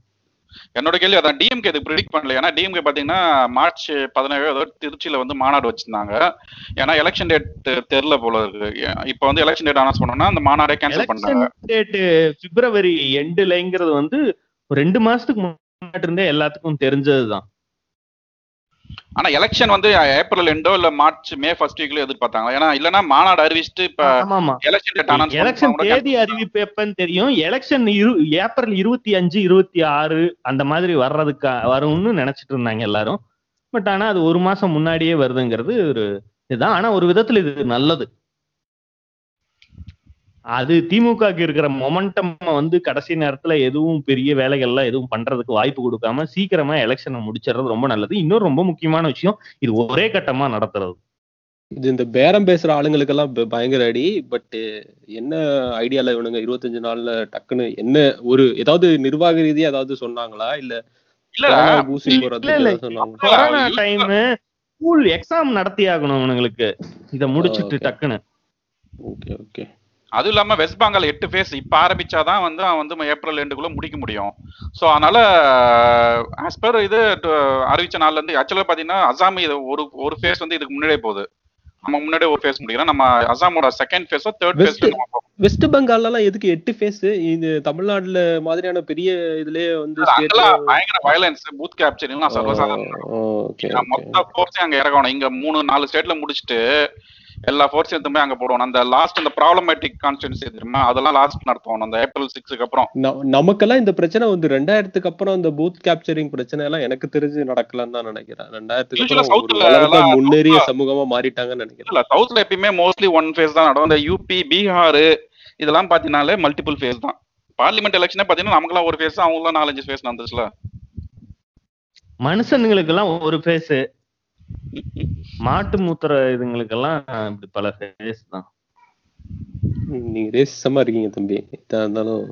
என்னோட கேள்வி அதான் டிஎம்கே இது ப்ரிடிக்ட் பண்ணல. ஏன்னா டிஎம்கே பாத்தீங்கன்னா மார்ச் பதினேழு ஏதோ திருச்சியில வந்து மாநாடு வச்சிருந்தாங்க. ஏன்னா எலெக்ஷன் டேட் தெரியல போல இருக்கு. இப்ப வந்து எலெக்ஷன் டேட் அனௌன்ஸ் பண்ணோம்னா அந்த மாநாடே கேன்சல் பண்ணாங்க எலெக்ஷன் டேட் பிப்ரவரி எண்டுலங்கிறது வந்து ஒரு ரெண்டு மாசத்துக்கு முன்னாடி இருந்தே எல்லாத்துக்கும் தெரிஞ்சதுதான். ஆனா எலெக்ஷன் வந்து ஏப்ரல் எண்டோ இல்ல மார்ச் மே ஃபர்ஸ்ட் வீக்ல எதிர்பார்த்தாங்க ஏன்னா இல்லனா மாநாடு அறிவிச்சுட்டு இப்ப எலெக்ஷன் எலெக்ஷன் தேதி அறிவிப்பு எப்பன்னு தெரியும். எலெக்ஷன் இரு ஏப்ரல் இருபத்தி அஞ்சு இருபத்தி ஆறு அந்த மாதிரி வர்றதுக்கு வரும்னு நினைச்சிட்டு இருந்தாங்க எல்லாரும். பட் ஆனா அது ஒரு மாசம் முன்னாடியே வருதுங்கிறது ஒரு இதுதான். ஆனா ஒரு விதத்துல இது நல்லது. அது திமுகக்கு இருக்கிற மொமெண்டம் வந்து கடைசி நேரத்துல எதுவும் பெரிய வேலைகள்லாம் எதுவும் பண்றதுக்கு வாய்ப்பு கொடுக்காம சீக்கிரமா எலெக்ஷனை முடிச்சிடுறது ரொம்ப நல்லது. இன்னொரு ரொம்ப முக்கியமான விஷயம் இது ஒரே கட்டமா நடத்துறது. இது இந்த பேரம் பேசுற ஆளுங்களுக்கெல்லாம் பயங்கர அடி பட் என்ன ஐடியால இவனுங்க இருபத்தஞ்சு நாள்ல டக்குன்னு என்ன ஒரு ஏதாவது நிர்வாக ரீதியா ஏதாவது சொன்னாங்களா? இல்ல இல்ல கொரோனா டைம் ஸ்கூல் எக்ஸாம் நடத்தி ஆகணும் இவனுங்களுக்கு. இத முடிச்சிட்டு. டக்குன்னு. Okay okay. அதுவும் இல்லாம வெஸ்ட் பெங்கால் எட்டு ஃபேஸ் இப்ப ஆரம்பிச்சாதான் வந்து அவன் வந்து ஏப்ரல் எண்டுக்குள்ள முடிக்க முடியும். சோ அதனால ஆஸ் பர் இது டு- அறிவிச்ச நாள்ல இருந்து ஆக்சுவலா பாத்தீங்கன்னா அசாம் இது ஒரு ஒரு ஃபேஸ் வந்து இதுக்கு முன்னாடியே போகுது. நம்ம முன்னாடியே ஒரு ஃபேஸ் முடிக்கிறோம். நம்ம அசாமோட செகண்ட் ஃபேஸோ தேர்ட் West- ஃபேஸ் வெஸ்ட் பெங்கால்ல எல்லாம் எதுக்கு எட்டு ஃபேஸ் இது தமிழ்நாட்டுல மாதிரியான பெரிய இதுலயே வந்து அங்கெல்லாம் பயங்கர வயலன்ஸ் பூத் கேப்சர் எல்லாம் சர்வசாதாரணம். மொத்த ஃபோர்ஸையும் அங்க இறக்கணும். இங்க மூணு நாலு ஸ்டேட்ல முடிச்சுட்டு எல்லா ஃபோர்ஸையும் எடுத்து போய் அங்க போடுவோம் அந்த லாஸ்ட் அந்த ப்ராப்ளமேட்டிக் கான்ஸ்டன்சி தெரியுமா? அதெல்லாம் லாஸ்ட் நடத்துவோம் அந்த ஏப்ரல் சிக்ஸுக்கு அப்புறம். நமக்கெல்லாம் இந்த பிரச்சனை வந்து ரெண்டாயிரத்துக்கு அப்புறம் இந்த பூத் கேப்சரிங் பிரச்சனை எல்லாம் எனக்கு தெரிஞ்சு நடக்கலன்னு தான் நினைக்கிறேன். ரெண்டாயிரத்துக்கு முன்னேறிய சமூகமா மாறிட்டாங்கன்னு நினைக்கிறேன். இல்ல சவுத்ல எப்பயுமே மோஸ்ட்லி ஒன் ஃபேஸ் தான் நடக்கும். இந்த யூபி பீகார் இதெல்லாம் பாத்தீங்கன்னாலே மல்டிபிள் ஃபேஸ் தான். பார்லிமெண்ட் எலெக்ஷனே பாத்தீங்கன்னா நமக்குலாம் ஒரு ஃபேஸ் அவங்களாம் நாலஞ்சு ஃபேஸ் நடந்துச்சுல. மனுஷனுங்களுக்கு எல்லாம் ஒரு ஃபேஸ் மாட்டு மூத்திர இதுங்களுக்கெல்லாம் இப்படி பல ஃபேஸ் தான். நீங்க ரேசிசமா இருக்கீங்க தம்பி. இருந்தாலும்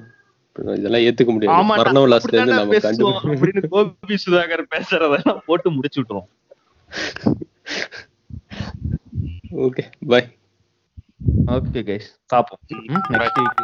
இதெல்லாம் ஏத்துக்க முடியாது. மரண விலாசத்துல இருந்து நம்ம கண்டு கோபி சுதாகர் பேசுறதெல்லாம் போட்டு முடிச்சு விட்டுருவோம். ஓகே பை ஓகே கைஸ் பாப்போம் நெக்ஸ்ட் வீக்